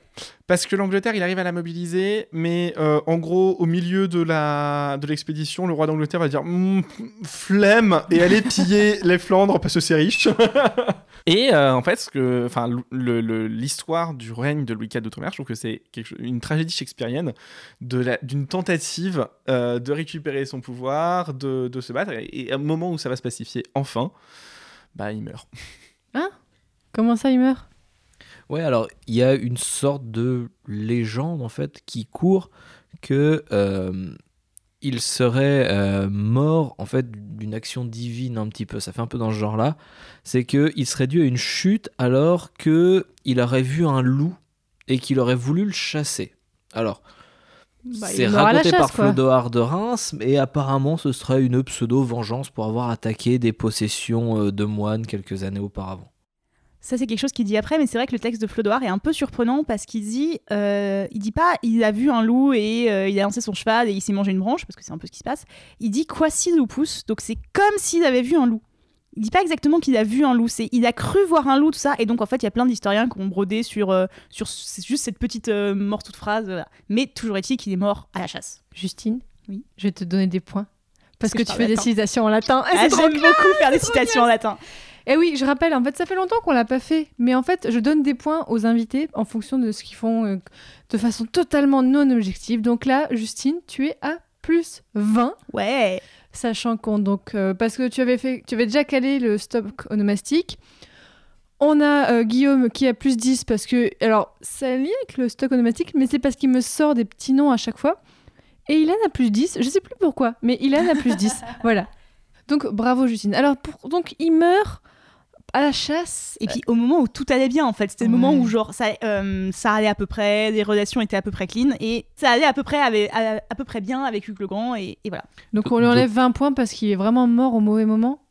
parce que l'Angleterre il arrive à la mobiliser, mais euh, en gros au milieu de la de l'expédition, le roi d'Angleterre va dire Hmm, flemme et aller piller les Flandres parce que c'est riche. et euh, en fait, ce que, enfin, le- le- l'histoire du règne de Louis IV d'outre-mer, je trouve que c'est quelque chose- une tragédie shakespearienne de la- d'une tentative euh, de récupérer son pouvoir, de, de se battre, et, et à un moment où ça va se pacifier enfin, bah il meurt. Comment ça, il meurt? Ouais, alors il y a une sorte de légende en fait qui court que euh, il serait euh, mort en fait d'une action divine un petit peu. Ça fait un peu dans ce genre-là. C'est que il serait dû à une chute alors que il aurait vu un loup et qu'il aurait voulu le chasser. Alors. Bah, c'est raconté chasse, par. Flodoard de Reims, et apparemment ce serait une pseudo-vengeance pour avoir attaqué des possessions euh, de moines quelques années auparavant. Ça, c'est quelque chose qu'il dit après, mais c'est vrai que le texte de Flodoard est un peu surprenant parce qu'il dit, euh, il dit pas, il a vu un loup et euh, il a lancé son cheval et il s'est mangé une branche, parce que c'est un peu ce qui se passe. Il dit quasi lupus, donc c'est comme s'il avait vu un loup. Il dit pas exactement qu'il a vu un loup, c'est il a cru voir un loup, tout ça, et donc en fait il y a plein d'historiens qui ont brodé sur, euh, sur juste cette petite euh, morceau de phrase, voilà. mais toujours est-il qu'il est mort à la chasse. Justine Oui. Je vais te donner des points. Parce Parce que, que tu fais des citations en latin. Ah, J'aime beaucoup faire des citations en latin. Et oui, je rappelle, en fait, ça fait longtemps qu'on l'a pas fait, mais en fait, je donne des points aux invités en fonction de ce qu'ils font euh, de façon totalement non objective. Donc là, Justine, tu es à plus 20, Ouais. sachant qu'on donc euh, parce que tu avais fait, tu avais déjà calé le stock onomastique. On a euh, Guillaume qui a plus 10 parce que alors ça lié avec le stock onomastique, mais c'est parce qu'il me sort des petits noms à chaque fois. Et Ilan a plus 10, je sais plus pourquoi, mais Ilan a plus 10. Voilà. Donc bravo Justine. Alors pour, donc il meurt à la chasse. Et puis au moment où tout allait bien en fait, c'était le moment où genre ça, euh, ça allait à peu près, les relations étaient à peu près clean et ça allait à peu près avec, à, à peu près bien avec Hugues le Grand et, et voilà. Donc on lui enlève 20 points parce qu'il est vraiment mort au mauvais moment.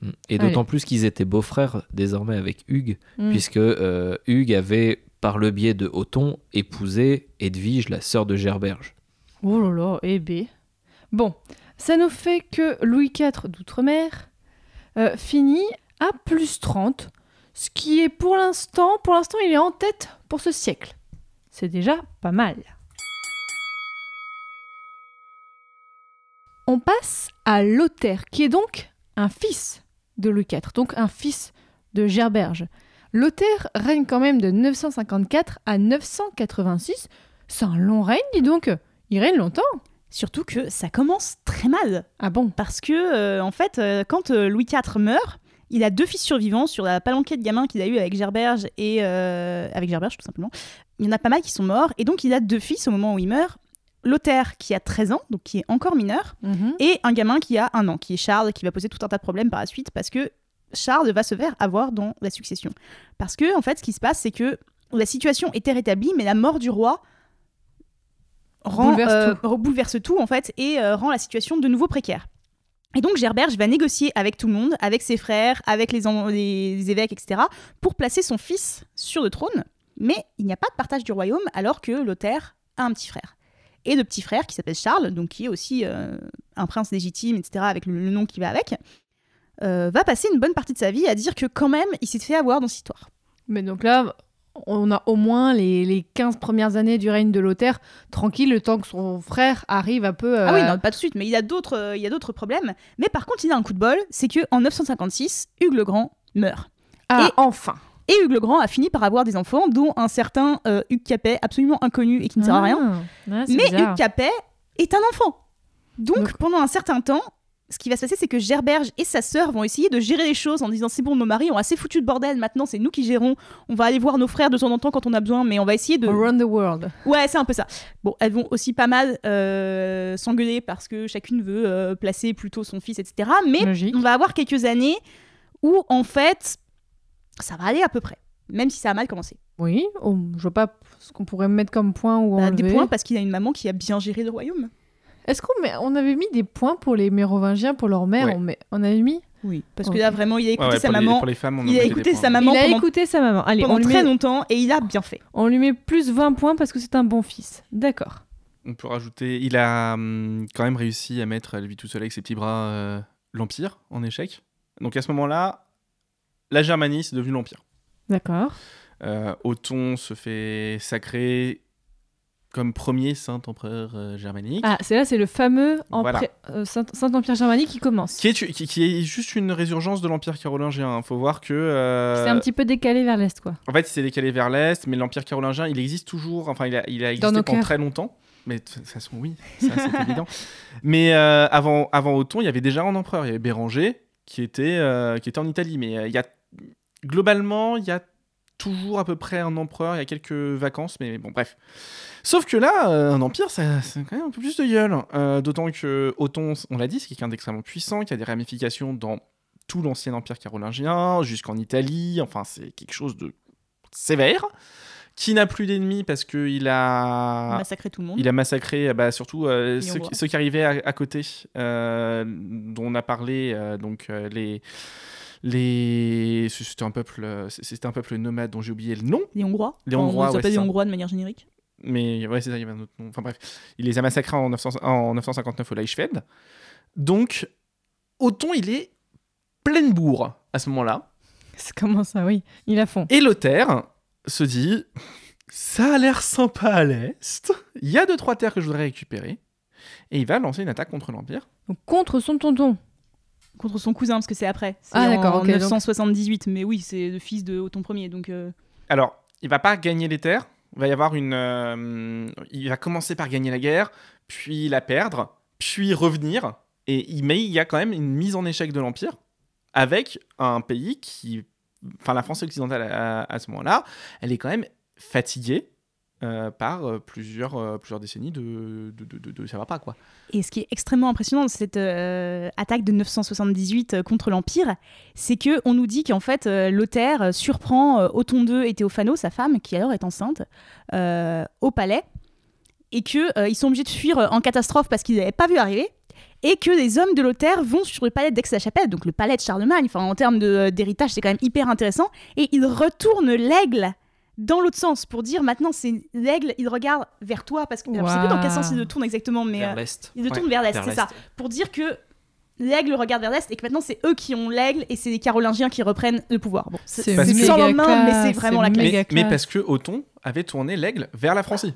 Mm. Et d'autant plus qu'ils étaient beaux-frères désormais avec Hugues, Mm. puisque euh, Hugues avait, par le biais de Othon, épousé Edwige, la sœur de Gerberge. Oh là là, eh ben. Bon, ça nous fait que Louis IV d'outre-mer euh, finit à plus 30, ce qui est pour l'instant, pour l'instant, il est en tête pour ce siècle. C'est déjà pas mal. On passe à Lothaire, qui est donc un fils de Louis IV, donc un fils de Gerberge. Lothaire règne quand même de 954 à 986, C'est un long règne, dis donc. Il règne longtemps. Surtout que ça commence très mal. Ah bon? Parce que, euh, en fait, euh, quand euh, Louis IV meurt, il a deux fils survivants sur la palanquée de gamins qu'il a eu avec Gerberge et. euh, avec Gerberge, tout simplement. Il y en a pas mal qui sont morts. Et donc, il a deux fils au moment où il meurt. Lothaire, qui a 13 ans, donc qui est encore mineur, Mhm. et un gamin qui a un an, qui est Charles, qui va poser tout un tas de problèmes par la suite parce que Charles va se faire avoir dans la succession. Parce que, en fait, ce qui se passe, c'est que la situation était rétablie, mais la mort du roi rend, Bouleverse euh, tout. re- bouleverse tout, en fait, et euh, rend la situation de nouveau précaire. Et donc Gerberge va négocier avec tout le monde, avec ses frères, avec les, évêques, etc., pour placer son fils sur le trône. Mais il n'y a pas de partage du royaume alors que Lothaire a un petit frère. Et le petit frère qui s'appelle Charles, donc qui est aussi euh, un prince légitime, etc., avec le, le nom qui va avec, euh, va passer une bonne partie de sa vie à dire que quand même il s'est fait avoir dans cette histoire. Mais donc là, on a au moins les, les 15 premières années du règne de Lothaire tranquille, le temps que son frère arrive un peu. euh, Ah oui, non, pas tout de suite, mais il y a d'autres, euh, il y a d'autres problèmes. Mais par contre, il a un coup de bol, c'est que en 956, Hugues le Grand meurt. Ah, Et- enfin Et Hugues le Grand a fini par avoir des enfants, dont un certain euh, Hugues Capet, absolument inconnu et qui ne sert à rien. Ah, c'est Mais bizarre. Hugues Capet est un enfant. Donc, Donc- pendant un certain temps, ce qui va se passer, c'est que Gerberge et sa sœur vont essayer de gérer les choses en disant c'est bon, nos maris ont assez foutu de bordel, maintenant c'est nous qui gérons. On va aller voir nos frères de temps en temps quand on a besoin, mais on va essayer de. Around the world. Ouais, c'est un peu ça. Bon, elles vont aussi pas mal euh, s'engueuler parce que chacune veut euh, placer plutôt son fils, etc. Mais Logique. on va avoir quelques années où, en fait, ça va aller à peu près, même si ça a mal commencé. Oui, oh, je vois pas ce qu'on pourrait mettre comme point ou Bah, des points parce qu'il a une maman qui a bien géré le royaume. Est-ce qu'on met- on avait mis des points pour les Mérovingiens, pour leur mère Ouais. on, met- on avait mis Oui. Parce que là, vraiment, il a écouté Ouais, ouais, sa pour, les, maman. pour les femmes, on il a écouté sa maman Il a pendant, écouté sa maman. Allez, pendant on lui, très met, longtemps et il a bien fait. on lui met plus 20 points parce que c'est un bon fils. D'accord. On peut rajouter. Il a hum, quand même réussi à mettre, lui tout seul avec ses petits bras, euh, l'Empire en échec. Donc à ce moment-là, la Germanie, c'est devenu l'Empire. D'accord. Euh, Othon se fait sacrer comme premier saint-empereur euh, germanique. Ah, c'est là, c'est le fameux Voilà. euh, Saint- Saint-Empire germanique qui commence. Qui est, qui, qui est juste une résurgence de l'Empire carolingien. Il faut voir que. euh, C'est un petit peu décalé vers l'est, quoi. En fait, il s'est décalé vers l'Est, mais l'Empire carolingien, il existe toujours. Enfin, il a, il a existé pendant cœurs. très longtemps. Mais de toute façon, oui, ça c'est évident. Mais avant, avant Othon, il y avait déjà un empereur. Il y avait Béranger qui était, qui était en Italie. Mais il y a, globalement, il y a toujours à peu près un empereur. Il y a quelques vacances, mais bon, bref. Sauf que là, euh, un empire, ça, c'est quand même un peu plus de gueule. Euh, D'autant que Othon, on l'a dit, c'est quelqu'un d'extrêmement puissant, qui a des ramifications dans tout l'ancien empire carolingien, jusqu'en Italie. Enfin, c'est quelque chose de sévère. Qui n'a plus d'ennemis parce qu'il a. Massacrer tout le monde. Il a massacré bah, surtout euh, ceux, qui- ceux qui arrivaient à, à côté, euh, dont on a parlé, euh, donc euh, les. Les... C'était un peuple, euh, c'était un peuple nomade dont j'ai oublié le nom, Les Hongrois. Les Hongrois, On les ouais, appelle c'est les. Hongrois de manière générique. mais ouais, c'est ça, il y avait un autre nom. Enfin bref, il les a massacrés en, 900 en 959 au Leichfeld. Donc, Othon, il est pleine bourre à ce moment-là. C'est comment ça, oui. Il a fond. Et Lothaire se dit ça a l'air sympa à l'est. Il y a deux trois terres que je voudrais récupérer. Et il va lancer une attaque contre l'Empire. Donc, contre son tonton. Contre son cousin, parce que c'est après. C'est Ah, d'accord, en ok, donc- 978, mais oui, c'est le fils de Othon Ier, donc... euh, Alors, il va pas gagner les terres. Il va y avoir une. euh, il va commencer par gagner la guerre, puis la perdre, puis revenir. Et il- mais il y a quand même une mise en échec de l'Empire avec un pays qui. Enfin, la France occidentale à, à ce moment-là, elle est quand même fatiguée euh, par euh, plusieurs, euh, plusieurs décennies de, de, Ça va pas, quoi. Et ce qui est extrêmement impressionnant cette attaque de 978 euh, contre l'Empire, c'est que on nous dit qu'en fait, Lothaire surprend Othon II et Théophano, sa femme, qui alors est enceinte, au palais, et qu'ils ils sont obligés de fuir en catastrophe parce qu'ils n'avaient pas vu arriver, et que les hommes de Lothaire vont sur le palais d'Aix-la-Chapelle, donc le palais de Charlemagne, en termes d'héritage, c'est quand même hyper intéressant, et ils retournent l'aigle dans l'autre sens pour dire maintenant c'est l'aigle, il regarde vers toi parce que alors, je sais plus dans quel sens il le tourne exactement, mais vers euh, l'est. il le Ouais, tourne vers l'est, vers c'est l'est. ça. Pour dire que l'aigle regarde vers l'est et que maintenant c'est eux qui ont l'aigle et c'est les Carolingiens qui reprennent le pouvoir. Bon, c'est sans lendemain, mais c'est vraiment c'est la classe. Mais, mais parce que Othon avait tourné l'aigle vers la Francie.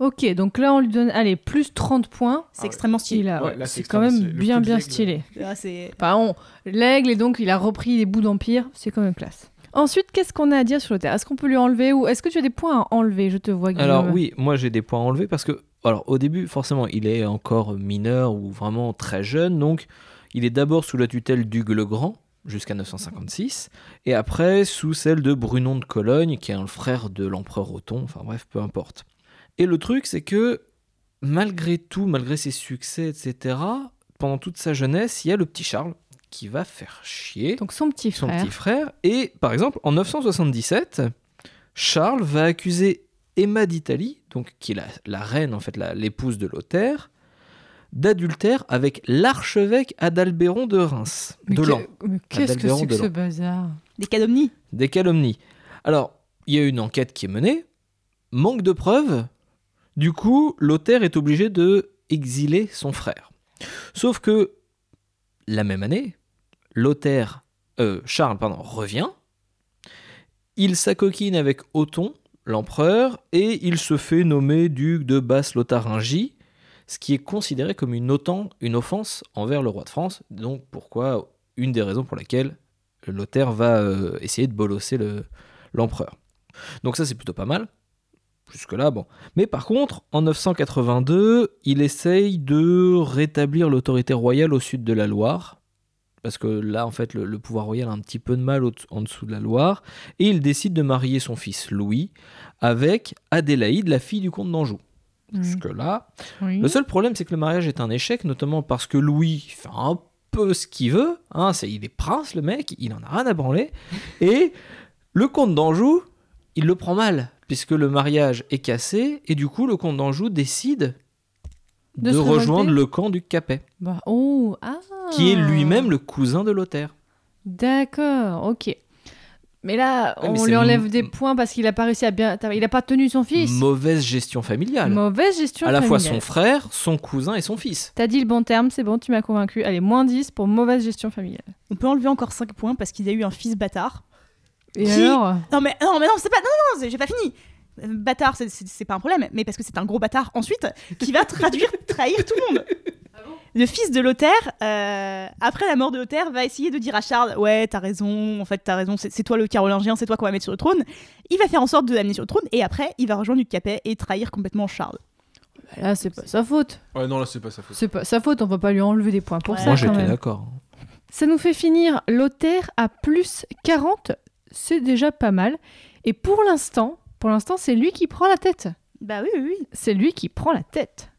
Ok, donc là, on lui donne, allez, plus 30 points. C'est Ah ouais. extrêmement stylé. Il a- Ouais, ouais, là, c'est c'est quand même bien, bien l'aigle. stylé. Là, c'est- Enfin, on- l'aigle, et donc, il a repris des bouts d'empire. C'est quand même classe. Ensuite, qu'est-ce qu'on a à dire sur Lothaire Est-ce qu'on peut lui enlever ou est-ce que tu as des points à enlever? Je te vois, Guillaume. Alors oui, moi j'ai des points à enlever parce que, alors au début, forcément, il est encore mineur ou vraiment très jeune, donc il est d'abord sous la tutelle d'Hugues le Grand jusqu'à 956, et après sous celle de Brunon de Cologne, qui est un frère de l'empereur Othon, enfin bref, peu importe. Et le truc, c'est que malgré tout, malgré ses succès, etc., pendant toute sa jeunesse, il y a le petit Charles qui va faire chier Donc son petit son frère. petit frère. Et par exemple, en 977, Charles va accuser Emma d'Italie, donc qui est la, la reine, en fait, l'épouse de Lothaire, d'adultère avec l'archevêque Adalbéron de Reims, Mais de Lan, Qu'est-ce que c'est que ce bazar? Des calomnies. des calomnies. Alors, il y a une enquête qui est menée, manque de preuves, du coup, Lothaire est obligé de exiler son frère. Sauf que, la même année, Lothaire, euh, Charles, revient, il s'acoquine avec Othon, l'empereur, et il se fait nommer duc de Basse-Lotharingie, ce qui est considéré comme une, autant, une offense envers le roi de France, donc pourquoi, une des raisons pour laquelle Lothaire va euh, essayer de bolosser le- l'empereur. Donc ça c'est plutôt pas mal. Jusque-là, bon. Mais par contre, en 982, il essaye de rétablir l'autorité royale au sud de la Loire. Parce que là, en fait, le, le pouvoir royal a un petit peu de mal au- en dessous de la Loire. Et il décide de marier son fils Louis avec Adélaïde, la fille du comte d'Anjou. Jusque-là. Oui. Le seul problème, c'est que le mariage est un échec, notamment parce que Louis fait un peu ce qu'il veut. Hein, c'est, il est prince, le mec, il en a rien à branler. Et le comte d'Anjou, il le prend mal, puisque le mariage est cassé, et du coup, le comte d'Anjou décide De rejoindre le camp du Capet, Bah, oh, ah. qui est lui-même le cousin de Lothaire. D'accord, ok. Mais là, Ouais, on lui enlève des points parce qu'il a pas réussi à bien. Il a pas tenu son fils. Mauvaise gestion familiale. Mauvaise gestion à la fois son frère, son cousin et son fils. T'as dit le bon terme, c'est bon, tu m'as convaincu. Allez, moins 10 pour mauvaise gestion familiale. On peut enlever encore 5 points parce qu'il a eu un fils bâtard. Et Qui alors? Non mais non mais non c'est pas non non j'ai pas fini. Bâtard c'est- pas un problème mais parce que c'est un gros bâtard ensuite qui va traduire trahir tout le monde. Le fils de Lothaire, euh, après la mort de Lothaire, va essayer de dire à Charles Ouais, t'as raison, en fait, t'as raison, c'est toi le carolingien, c'est toi qu'on va mettre sur le trône. Il va faire en sorte de l'amener sur le trône et après, il va rejoindre du Capet et trahir complètement Charles. Bah Là, c'est pas sa faute. Ouais, non, là, c'est pas sa faute. C'est pas sa faute, on va pas lui enlever des points pour Ouais. ça. Moi j'étais d'accord. Ça nous fait finir Lothaire à plus 40. C'est déjà pas mal. Et pour l'instant, pour l'instant, c'est lui qui prend la tête. Bah oui, oui, oui. C'est lui qui prend la tête.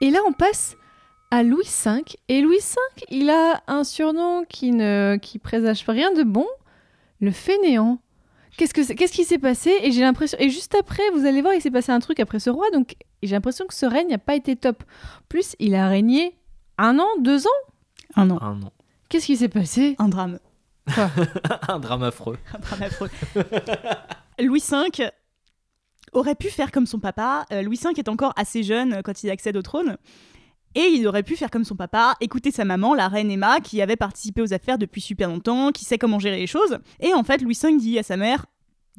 Et là, on passe à Louis V. Et Louis V, il a un surnom qui ne qui présage rien de bon, le fainéant. Qu'est-ce que c'est- qu'est-ce qui s'est passé? Et j'ai l'impression et juste après, vous allez voir, il s'est passé un truc après ce roi. Donc j'ai l'impression que ce règne n'a pas été top. Plus, il a régné un an, deux ans? Un an. Un an. Qu'est-ce qui s'est passé? Un drame. un drame affreux. Un drame affreux. Louis V aurait pu faire comme son papa. Euh, Louis V est encore assez jeune euh, quand il accède au trône. Et il aurait pu faire comme son papa, écouter sa maman, la reine Emma, qui avait participé aux affaires depuis super longtemps, qui sait comment gérer les choses. Et en fait, Louis V dit à sa mère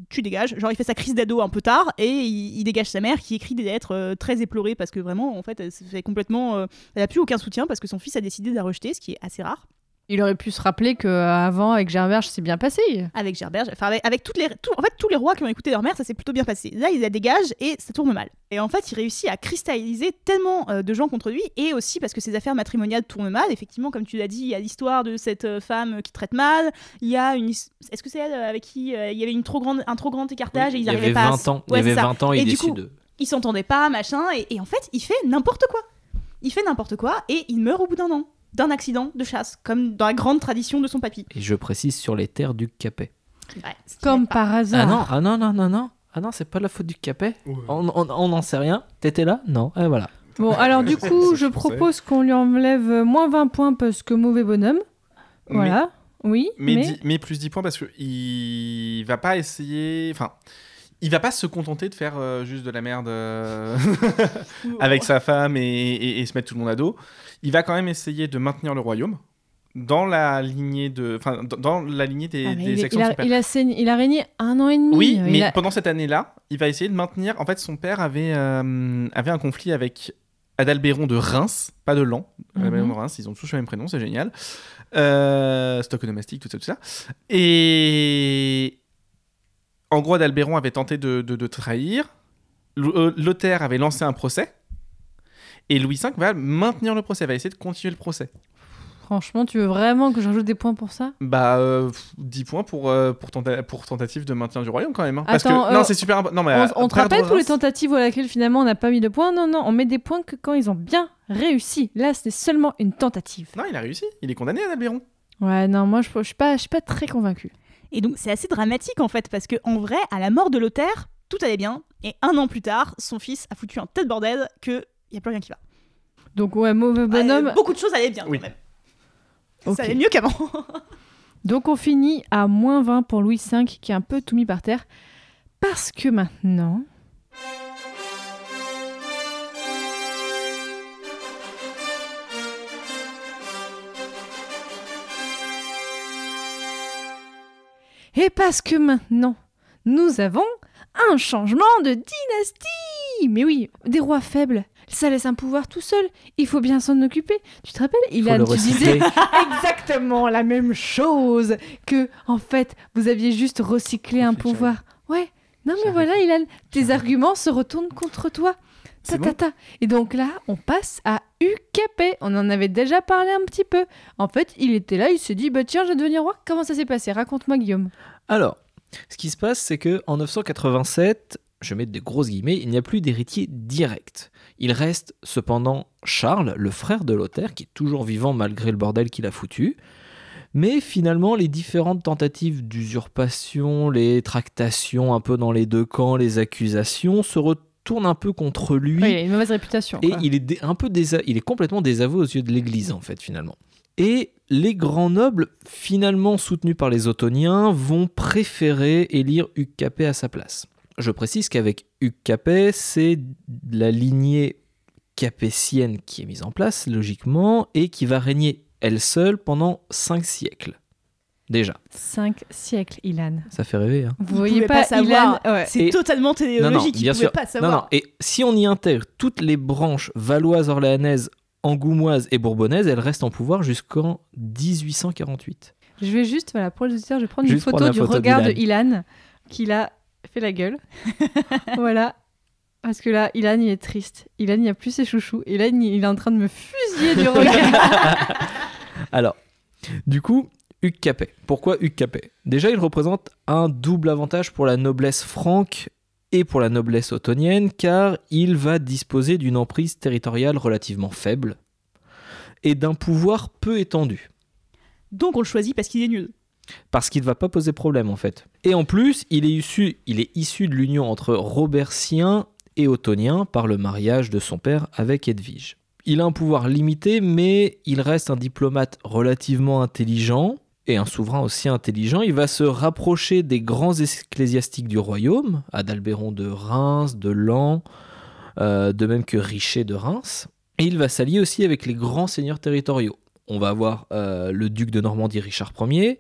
Tu dégages. Genre, il fait sa crise d'ado un peu tard et il, il dégage sa mère qui écrit des lettres euh, très éplorées parce que vraiment, en fait, elle fait complètement. euh, elle n'a plus aucun soutien parce que son fils a décidé de la rejeter, ce qui est assez rare. Il aurait pu se rappeler qu'avant, avec Gerberge, c'est bien passé. avec Gerberge, enfin avec, avec toutes les, tout- en fait tous les rois qui ont écouté leur mère, ça s'est plutôt bien passé. Là, il la dégage et ça tourne mal. Et en fait, il réussit à cristalliser tellement euh, de gens contre lui et aussi parce que ses affaires matrimoniales tournent mal. Effectivement, comme tu l'as dit, il y a l'histoire de cette euh, femme qui traite mal. Il y a une, est-ce que c'est elle euh, avec qui euh, il y avait une trop grande, un trop grand écartage et ils il y arrivaient avait pas à 20 s- ans. Ouais, il y avait c'est ça. 20 ans, Et il du décide coup, de. ils s'entendaient pas, machin, et, et en fait, il fait n'importe quoi. Il fait n'importe quoi et il meurt au bout d'un an d'un accident de chasse, comme dans la grande tradition de son papy. Et je précise sur les terres du Capet. Ouais, Comme par hasard. Ah non, ah non, non, non, non. Ah non, c'est pas la faute du Capet. On on- on n'en sait rien. T'étais là? Non. Et voilà. Bon, alors du coup, je propose qu'on lui enlève moins 20 points parce que mauvais bonhomme. Voilà. Oui, Mais, mais... mais plus 10 points parce que il va pas essayer. Enfin, il va pas se contenter de faire euh, juste de la merde euh, avec sa femme et, et- et se mettre tout le monde à dos. Il va quand même essayer de maintenir le royaume dans la lignée de, enfin, dans- la lignée des, Ah, des il, actions il de a, son père. il a saigné- il a régné un an et demi. Oui, Il mais a- pendant cette année-là, il va essayer de maintenir. En fait, son père avait, euh, avait un conflit avec Adalbéron de Reims, pas de Lan, Mhm. de Reims, ils ont tous le même prénom, c'est génial. Euh, stock onomastique, tout ça, tout ça. Et en gros, Adalbéron avait tenté de, de- de trahir. Euh, Lothaire avait lancé un procès. Et Louis V va maintenir le procès, va essayer de continuer le procès. Franchement, tu veux vraiment que je rajoute des points pour ça? Bah, euh, pff, 10 points pour, euh, pour, tenta- pour tentative de maintien du royaume quand même. hein. Parce Attends, que, euh, non, c'est super important. Non, mais, On, euh, on te rappelle tous les tentatives à laquelle finalement on n'a pas mis de points? Non, non, on met des points que quand ils ont bien réussi. Là, c'est seulement une tentative. Non, il a réussi. Il est condamné, Adalbéron. Ouais, non, moi je, je suis pas, pas très convaincue. Et donc c'est assez dramatique en fait, parce que en vrai, à la mort de Lothaire, tout allait bien, et un an plus tard, son fils a foutu un tel bordel que y a plus rien qui va. Donc ouais, mauvais bonhomme. Euh, beaucoup de choses allaient bien Oui. quand même. Ça allait mieux qu'avant. Donc on finit à moins 20 pour Louis V qui a un peu tout mis par terre. Parce que maintenant... Et parce que maintenant, nous avons un changement de dynastie Mais oui, des rois faibles, ça laisse un pouvoir tout seul. Il faut bien s'en occuper. Tu te rappelles, Ilan, tu disais exactement la même chose que, en fait, vous aviez juste recyclé un pouvoir. Ouais. Non mais voilà, Ilan, tes arguments se retournent contre toi. Ta, ta, bon. Et donc là, on passe à UKP. On en avait déjà parlé un petit peu. En fait, il était là, il s'est dit, bah tiens, je vais devenir roi. Comment ça s'est passé? Raconte-moi, Guillaume. Alors, ce qui se passe, c'est que en 987, je mets des grosses guillemets, il n'y a plus d'héritier direct. Il reste cependant Charles, le frère de Lothaire, qui est toujours vivant malgré le bordel qu'il a foutu. Mais finalement, les différentes tentatives d'usurpation, les tractations un peu dans les deux camps, les accusations se retournent un peu contre lui. Ouais, il a une mauvaise réputation. Et quoi. il est un peu il est complètement désavoué aux yeux de l'Église en fait finalement. Et les grands nobles, finalement soutenus par les Ottoniens, vont préférer élire Hugues Capet à sa place. Je précise qu'avec Hugues Capet, c'est la lignée capétienne qui est mise en place logiquement et qui va régner elle seule pendant cinq siècles. Déjà, Cinq siècles, Ilan. ça fait rêver. Hein Vous Vous voyez pas, pas savoir. Ilan ouais. C'est Et- totalement Non, non, téléologique, pouvaient sûr. pas Non, savoir. non. Et si on y intègre toutes les branches valoises, orléanaises, angoumoises et bourbonnaises, elles restent en pouvoir jusqu'en 1848. Je vais juste, voilà, pour les auditeurs, je vais prendre Juste une photo du photo regard de d'Ilan. Ilan, qu'il a fait la gueule. voilà. Parce que là, Ilan, il est triste. Ilan, il n'y a plus ses chouchous. Ilan, il est en train de me fusiller du regard. Alors, du coup, Hugues Capet. Pourquoi Hugues Capet? Déjà, il représente un double avantage pour la noblesse franque et pour la noblesse ottonienne, car il va disposer d'une emprise territoriale relativement faible et d'un pouvoir peu étendu. Donc on le choisit parce qu'il est nul. Parce qu'il ne va pas poser problème en fait. Et en plus, il est issu, il est issu de l'union entre Robertien et Ottonien par le mariage de son père avec Edwige. Il a un pouvoir limité, mais il reste un diplomate relativement intelligent et un souverain aussi intelligent. Il va se rapprocher des grands ecclésiastiques du royaume, Adalbéron de Reims, de Lan, euh, de même que Richer de Reims. Et il va s'allier aussi avec les grands seigneurs territoriaux. On va avoir euh, le duc de Normandie Richard Ier,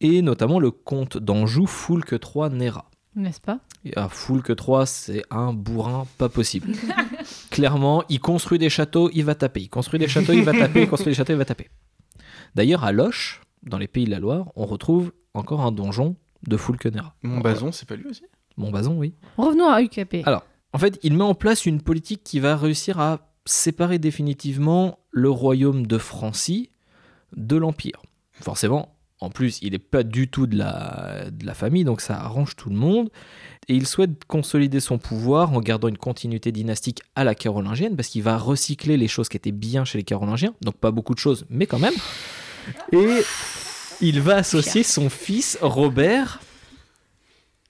et notamment le comte d'Anjou Foulque III Néra. N'est-ce pas? Ah, Foulque III, c'est un bourrin pas possible. Clairement, il construit des châteaux, il va taper. Il construit des châteaux, il va taper. Il construit des châteaux, il va taper. D'ailleurs, à Loche, dans les pays de la Loire, on retrouve encore un donjon de Foulque Néra. Montbazon, c'est pas lui aussi? Montbazon, oui. Revenons à UKP. Alors, en fait, il met en place une politique qui va réussir à séparer définitivement le royaume de Francie de l'Empire. Forcément, en plus, il n'est pas du tout de la, de la famille, donc ça arrange tout le monde. Et il souhaite consolider son pouvoir en gardant une continuité dynastique à la carolingienne, parce qu'il va recycler les choses qui étaient bien chez les carolingiens, donc pas beaucoup de choses, mais quand même. Et il va associer son fils Robert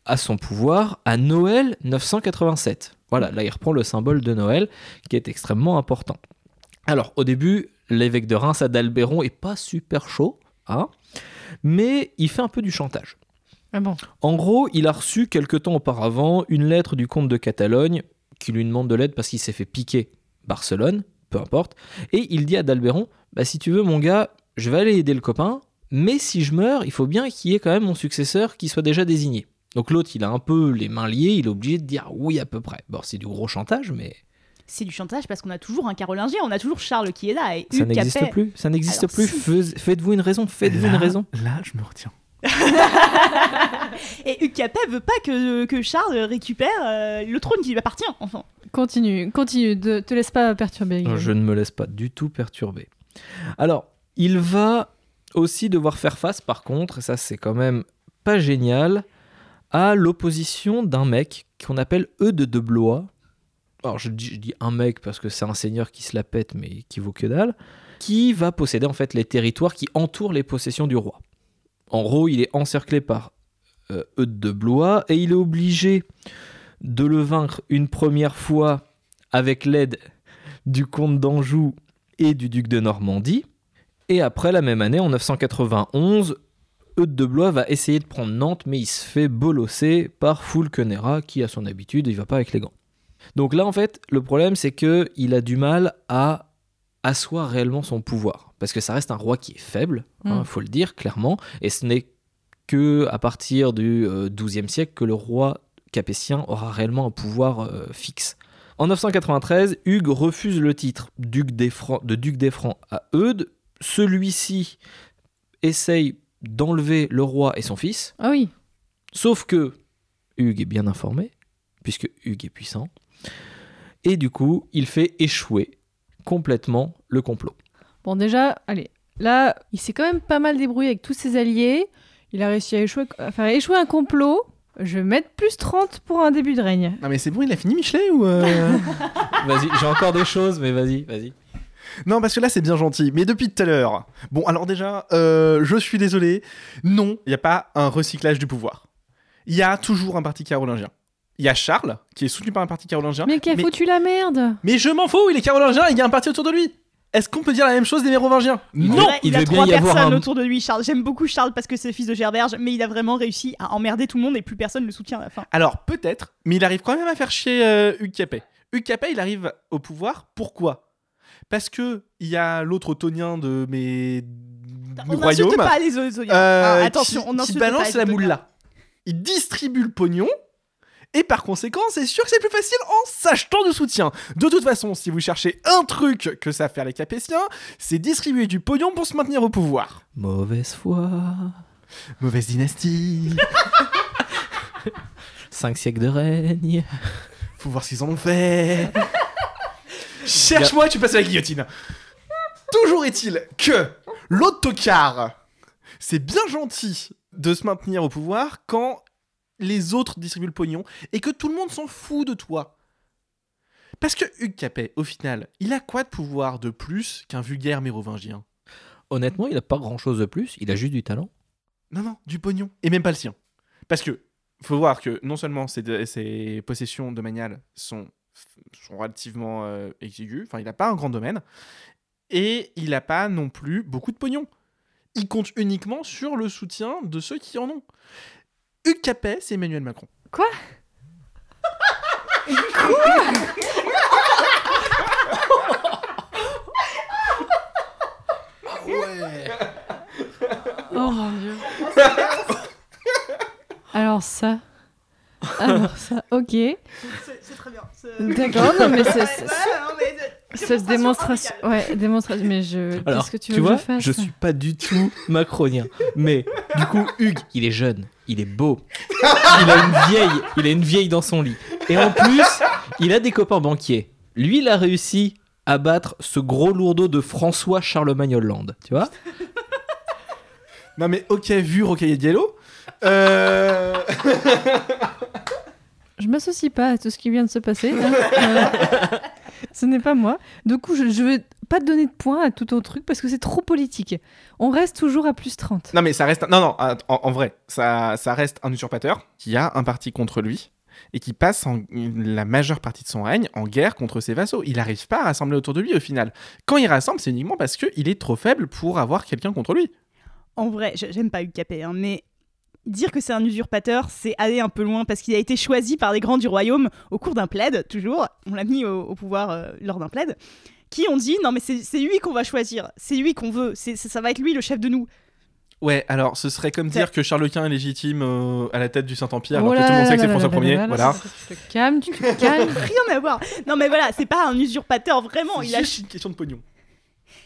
à son pouvoir à Noël 987. Voilà, là il reprend le symbole de Noël qui est extrêmement important. Alors au début, l'évêque de Reims Adalbéron est pas super chaud, hein, mais il fait un peu du chantage. Ah bon En gros, il a reçu quelque temps auparavant une lettre du comte de Catalogne qui lui demande de l'aide parce qu'il s'est fait piquer Barcelone, peu importe, et il dit à Adalbéron bah, si tu veux mon gars, je vais aller aider le copain, mais si je meurs, il faut bien qu'il y ait quand même mon successeur qui soit déjà désigné. Donc l'autre, il a un peu les mains liées, il est obligé de dire oui à peu près. Bon, c'est du gros chantage, mais c'est du chantage parce qu'on a toujours un carolingien, on a toujours Charles qui est là. Et Ça n'existe plus. Ça n'existe plus. si. Faites-vous une raison. Faites-vous une raison. Là, je me retiens. Et Hugues Capet veut pas que, que Charles récupère euh, le trône qui lui appartient, enfin. Continue, continue, de, te laisse pas perturber. Je ne me laisse pas du tout perturber. Alors, il va aussi devoir faire face, par contre, et ça c'est quand même pas génial, à l'opposition d'un mec qu'on appelle Eudes de Blois. Alors je dis, un mec parce que c'est un seigneur qui se la pète mais qui vaut que dalle, qui va posséder en fait les territoires qui entourent les possessions du roi. En gros, il est encerclé par euh, Eudes de Blois et il est obligé de le vaincre une première fois avec l'aide du comte d'Anjou et du duc de Normandie. Et après, la même année, en 991, Eudes de Blois va essayer de prendre Nantes, mais il se fait bolosser par Fulkenera, qui, à son habitude, il va pas avec les gants. Donc là, en fait, le problème, c'est que il a du mal à asseoir réellement son pouvoir. Parce que ça reste un roi qui est faible, il Mm. faut le dire clairement, et ce n'est que à partir du euh, XIIe siècle que le roi capétien aura réellement un pouvoir euh, fixe. En 993, Hugues refuse le titre duc des Francs- de duc des Francs à Eudes. Celui-ci essaye d'enlever le roi et son fils, Ah oui, sauf que Hugues est bien informé, puisque Hugues est puissant, et du coup, il fait échouer complètement le complot. bon déjà, allez, là, il s'est quand même pas mal débrouillé avec tous ses alliés. Il a réussi à échouer, à faire échouer un complot. Je vais mettre plus 30 pour un début de règne. Non mais c'est bon, il a fini Michelet ou euh Vas-y, j'ai encore des choses, mais vas-y, vas-y. Non, parce que là c'est bien gentil. Mais depuis tout à l'heure. Bon, alors déjà, euh, je suis désolé. Non, il n'y a pas un recyclage du pouvoir. Il y a toujours un parti carolingien. Il y a Charles qui est soutenu par un parti carolingien. Mais qui a foutu la merde mais je m'en fous, il est carolingien, il y a un parti autour de lui. Est-ce qu'on peut dire la même chose des mérovingiens? Non. il il a trois personnes un- autour de lui, Charles. J'aime beaucoup Charles parce que c'est le fils de Gerberge, mais il a vraiment réussi à emmerder tout le monde et plus personne le soutient à la fin. Alors peut-être, mais il arrive quand même à faire chier euh, Hugues Capet. Hugues Capet, il arrive au pouvoir. Pourquoi? Parce que il y a l'autre Tonien de mes On du royaume. n'insulte pas les Ozoniens. euh, Ah, attention, qui, on qui n'insulte pas balance les la Othoniens. moula. Il distribue le pognon. Et par conséquent, c'est sûr que c'est plus facile en s'achetant du soutien. De toute façon, si vous cherchez un truc que savent faire les Capétiens, c'est distribuer du pognon pour se maintenir au pouvoir. Mauvaise foi. Mauvaise dynastie. Cinq siècles de règne. Faut voir ce qu'ils en ont fait. Cherche-moi, tu passes à la guillotine. Toujours est-il que l'autocar, c'est bien gentil de se maintenir au pouvoir quand les autres distribuent le pognon et que tout le monde s'en fout de toi. Parce que Hugues Capet, au final, il a quoi de pouvoir de plus qu'un vulgaire mérovingien? Honnêtement, il a pas grand chose de plus, il a juste du talent. Non, non, du pognon. Et même pas le sien. Parce que, faut voir que non seulement ses, ses possessions domaniales sont, sont relativement euh, exiguës, enfin, il n'a pas un grand domaine, et il n'a pas non plus beaucoup de pognon. Il compte uniquement sur le soutien de ceux qui en ont. Hugues Capet, c'est Emmanuel Macron. Quoi? Oh mon dieu. Alors ça. Alors ça, ok. C'est très bien. D'accord, non mais c'est- c'est cette démonstration. Ouais, démonstration. Mais je. Qu'est-ce que tu tu veux vois, que je fasse je suis pas du tout macronien. Mais du coup, Hugues, il est jeune, il est beau, il a une vieille, il a une vieille dans son lit. Et en plus, il a des copains banquiers. Lui, il a réussi à battre ce gros lourdeau de François Charlemagne Hollande. Tu vois? Non mais ok, vu Rocaille Diallo. Euh... Je m'associe pas à tout ce qui vient de se passer. hein. Ce n'est pas moi. Du coup, je, je vais pas donner de points à tout ton truc parce que c'est trop politique. On reste toujours à plus 30. Non mais ça reste... Non, non, en, en vrai, ça, ça reste un usurpateur qui a un parti contre lui et qui passe en- la majeure partie de son règne en guerre contre ses vassaux. Il n'arrive pas à rassembler autour de lui au final. Quand il rassemble, c'est uniquement parce qu'il est trop faible pour avoir quelqu'un contre lui. En vrai, je- j'aime pas Capet, hein, mais dire que c'est un usurpateur, c'est aller un peu loin parce qu'il a été choisi par les grands du royaume au cours d'un plaid, toujours. On l'a mis au, au pouvoir euh, lors d'un plaid. Qui ont dit non mais c'est lui qu'on va choisir, c'est lui qu'on veut, c'est ça va être lui le chef de nous. Ouais, alors ce serait comme dire que Charles Quint est légitime euh, à la tête du Saint-Empire, Oh alors que tout le monde sait que c'est François Ier. là là, Voilà. Tu te calmes, tu te calmes. Rien à voir. Non mais voilà, c'est pas un usurpateur vraiment. C'est Il a juste une question de pognon.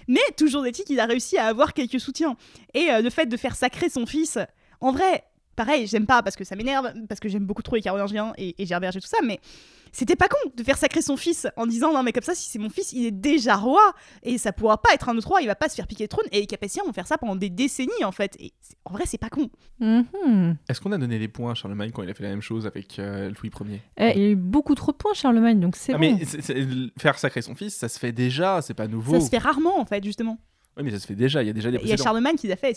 Mais toujours est-il qu'il a réussi à avoir quelques soutiens. Et euh, le fait de faire sacrer son fils, en vrai, pareil, j'aime pas parce que ça m'énerve, parce que j'aime beaucoup trop les Carolingiens et, et Gerberge et tout ça, mais c'était pas con de faire sacrer son fils en disant non mais comme ça si c'est mon fils il est déjà roi et ça pourra pas être un autre roi il va pas se faire piquer le trône et les Capétiens vont faire ça pendant des décennies en fait et c'est- en vrai c'est pas con Mhm. Est-ce qu'on a donné des points à Charlemagne quand il a fait la même chose avec euh, Louis Ier? Eh, il y a eu beaucoup trop de points, Charlemagne, donc c'est Ah, bon. mais faire sacrer son fils, ça se fait déjà, c'est pas nouveau. ça se fait rarement en fait justement Oui, mais ça se fait déjà, il y a déjà des il y a. Charlemagne qui l'a fait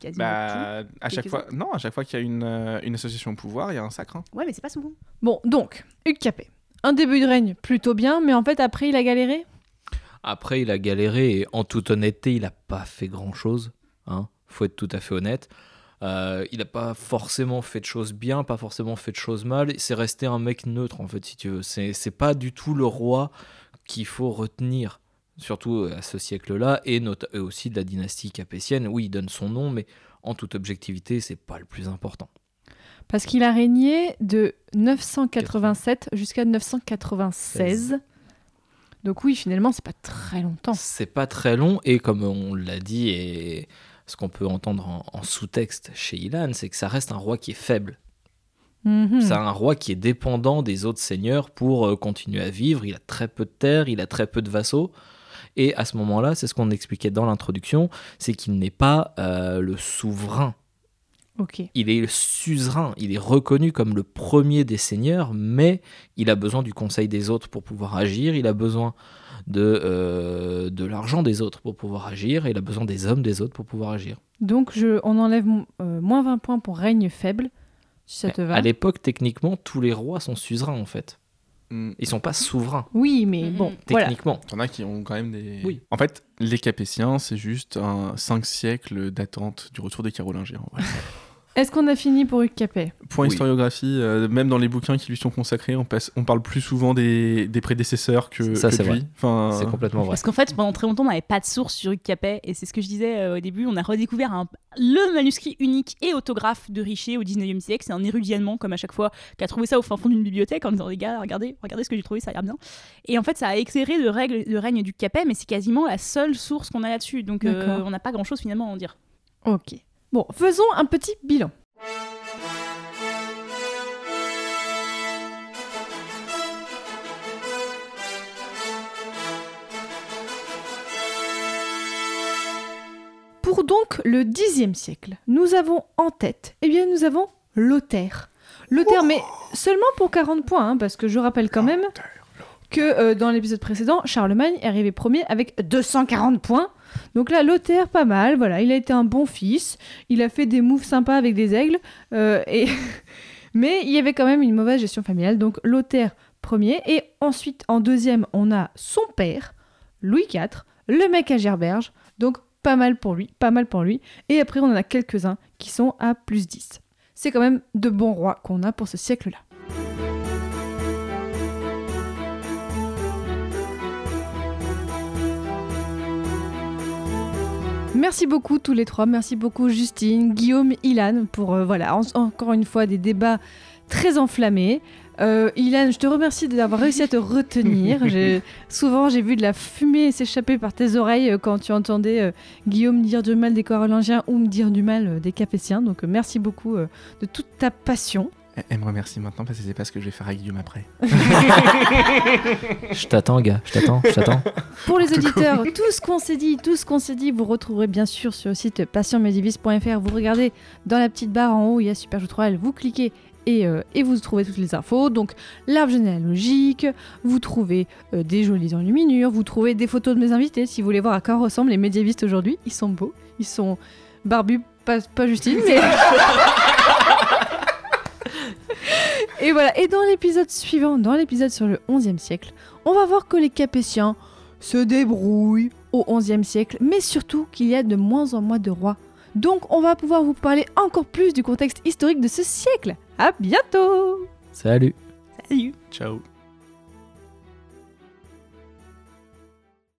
quasiment Bah, à chaque fois, non, à chaque fois qu'il y a une, euh, une association au pouvoir, il y a un sacre. hein. ouais mais c'est pas souvent Bon, donc, Hugues Capet. Un début de règne plutôt bien, mais en fait, après, il a galéré? Après, il a galéré et en toute honnêteté, il n'a pas fait grand-chose. Hein faut être tout à fait honnête. Euh, il n'a pas forcément fait de choses bien, pas forcément fait de choses mal. C'est resté un mec neutre, en fait, si tu veux. C'est c'est pas du tout le roi qu'il faut retenir, surtout à ce siècle-là, et, aussi de la dynastie capétienne. Oui, il donne son nom, mais en toute objectivité, c'est pas le plus important. Parce qu'il a régné de 987 jusqu'à 996. Donc oui, finalement, c'est pas très longtemps. C'est pas très long et comme on l'a dit et ce qu'on peut entendre en, en sous-texte chez Ilan, c'est que ça reste un roi qui est faible. Mhm. C'est un roi qui est dépendant des autres seigneurs pour euh, continuer à vivre. Il a très peu de terres, il a très peu de vassaux. Et à ce moment-là, c'est ce qu'on expliquait dans l'introduction, c'est qu'il n'est pas euh, le souverain. Ok. Il est le suzerain. Il est reconnu comme le premier des seigneurs, mais il a besoin du conseil des autres pour pouvoir agir. Il a besoin de, euh, de l'argent des autres pour pouvoir agir. Et il a besoin des hommes des autres pour pouvoir agir. Donc je, on enlève euh, moins 20 points pour règne faible, si ça te va. À l'époque, techniquement, tous les rois sont suzerains en fait. Mm. Ils sont pas souverains, Oui, mais Mhm. bon, voilà. techniquement. T'en as qui ont quand même des. Oui. En fait, les Capétiens, c'est juste un 5 siècles d'attente du retour des Carolingiens. Est-ce qu'on a fini pour Hugues Capet? Point Oui. historiographie, euh, même dans les bouquins qui lui sont consacrés, on, passe, on parle plus souvent des, des prédécesseurs que, Ça, que lui. Enfin, C'est complètement vrai. Parce qu'en fait, pendant très longtemps, on n'avait pas de source sur Hugues Capet, et c'est ce que je disais euh, au début. On a redécouvert un- le manuscrit unique et autographe de Richer au 19e siècle. C'est un érudit allemand, comme à chaque fois, qui a trouvé ça au fin fond d'une bibliothèque en disant Les gars, regardez, regardez ce que j'ai trouvé, ça a l'air bien. Et en fait, ça a éclairé le, règle, le règne du Capet, mais c'est quasiment la seule source qu'on a là-dessus. Donc, euh, on n'a pas grand-chose finalement à en dire. Ok. Bon, faisons un petit bilan. Pour donc le Xe siècle, nous avons en tête, eh bien nous avons Lothaire. Lothaire, mais seulement pour 40 points, hein, parce que je rappelle quand même que euh, dans l'épisode précédent, Charlemagne est arrivé premier avec 240 points. Donc là, Lothaire, pas mal, voilà, il a été un bon fils, il a fait des moves sympas avec des aigles, euh, mais il y avait quand même une mauvaise gestion familiale, donc Lothaire premier, et ensuite en deuxième, on a son père, Louis IV, le mec à Gerberge, donc pas mal pour lui, pas mal pour lui, et après on en a quelques-uns qui sont à plus 10. C'est quand même de bons rois qu'on a pour ce siècle-là. Merci beaucoup tous les trois, merci beaucoup Justine, Guillaume, Ilan pour euh, voilà en- encore une fois des débats très enflammés. Euh, Ilan, je te remercie d'avoir réussi à te retenir. Souvent j'ai vu de la fumée s'échapper par tes oreilles euh, quand tu entendais euh, Guillaume dire du mal des Carolingiens ou me dire du mal des Capétiens. Donc merci beaucoup de toute ta passion. Elle- me remercie maintenant parce que c'est pas ce que je vais faire à Guillaume après. Je t'attends, gars. Je t'attends. Je t'attends. Pour les auditeurs, tout ce qu'on s'est dit, tout ce qu'on s'est dit, vous retrouverez bien sûr sur le site passionmedivis.fr. Vous regardez dans la petite barre en haut, il y a Super Jeu 3L, vous cliquez et, euh, et vous trouvez toutes les infos. Donc l'arbre généalogique, vous trouvez euh, des jolies enluminures, vous trouvez des photos de mes invités. Si vous voulez voir à quoi ressemblent les médiévistes aujourd'hui, ils sont beaux, ils sont barbus, pas, pas Justine, mais... Et voilà, et dans l'épisode suivant, dans l'épisode sur le 11e siècle, on va voir que les Capétiens se débrouillent au 11e siècle, mais surtout qu'il y a de moins en moins de rois. Donc on va pouvoir vous parler encore plus du contexte historique de ce siècle. À bientôt Salut. Salut Ciao.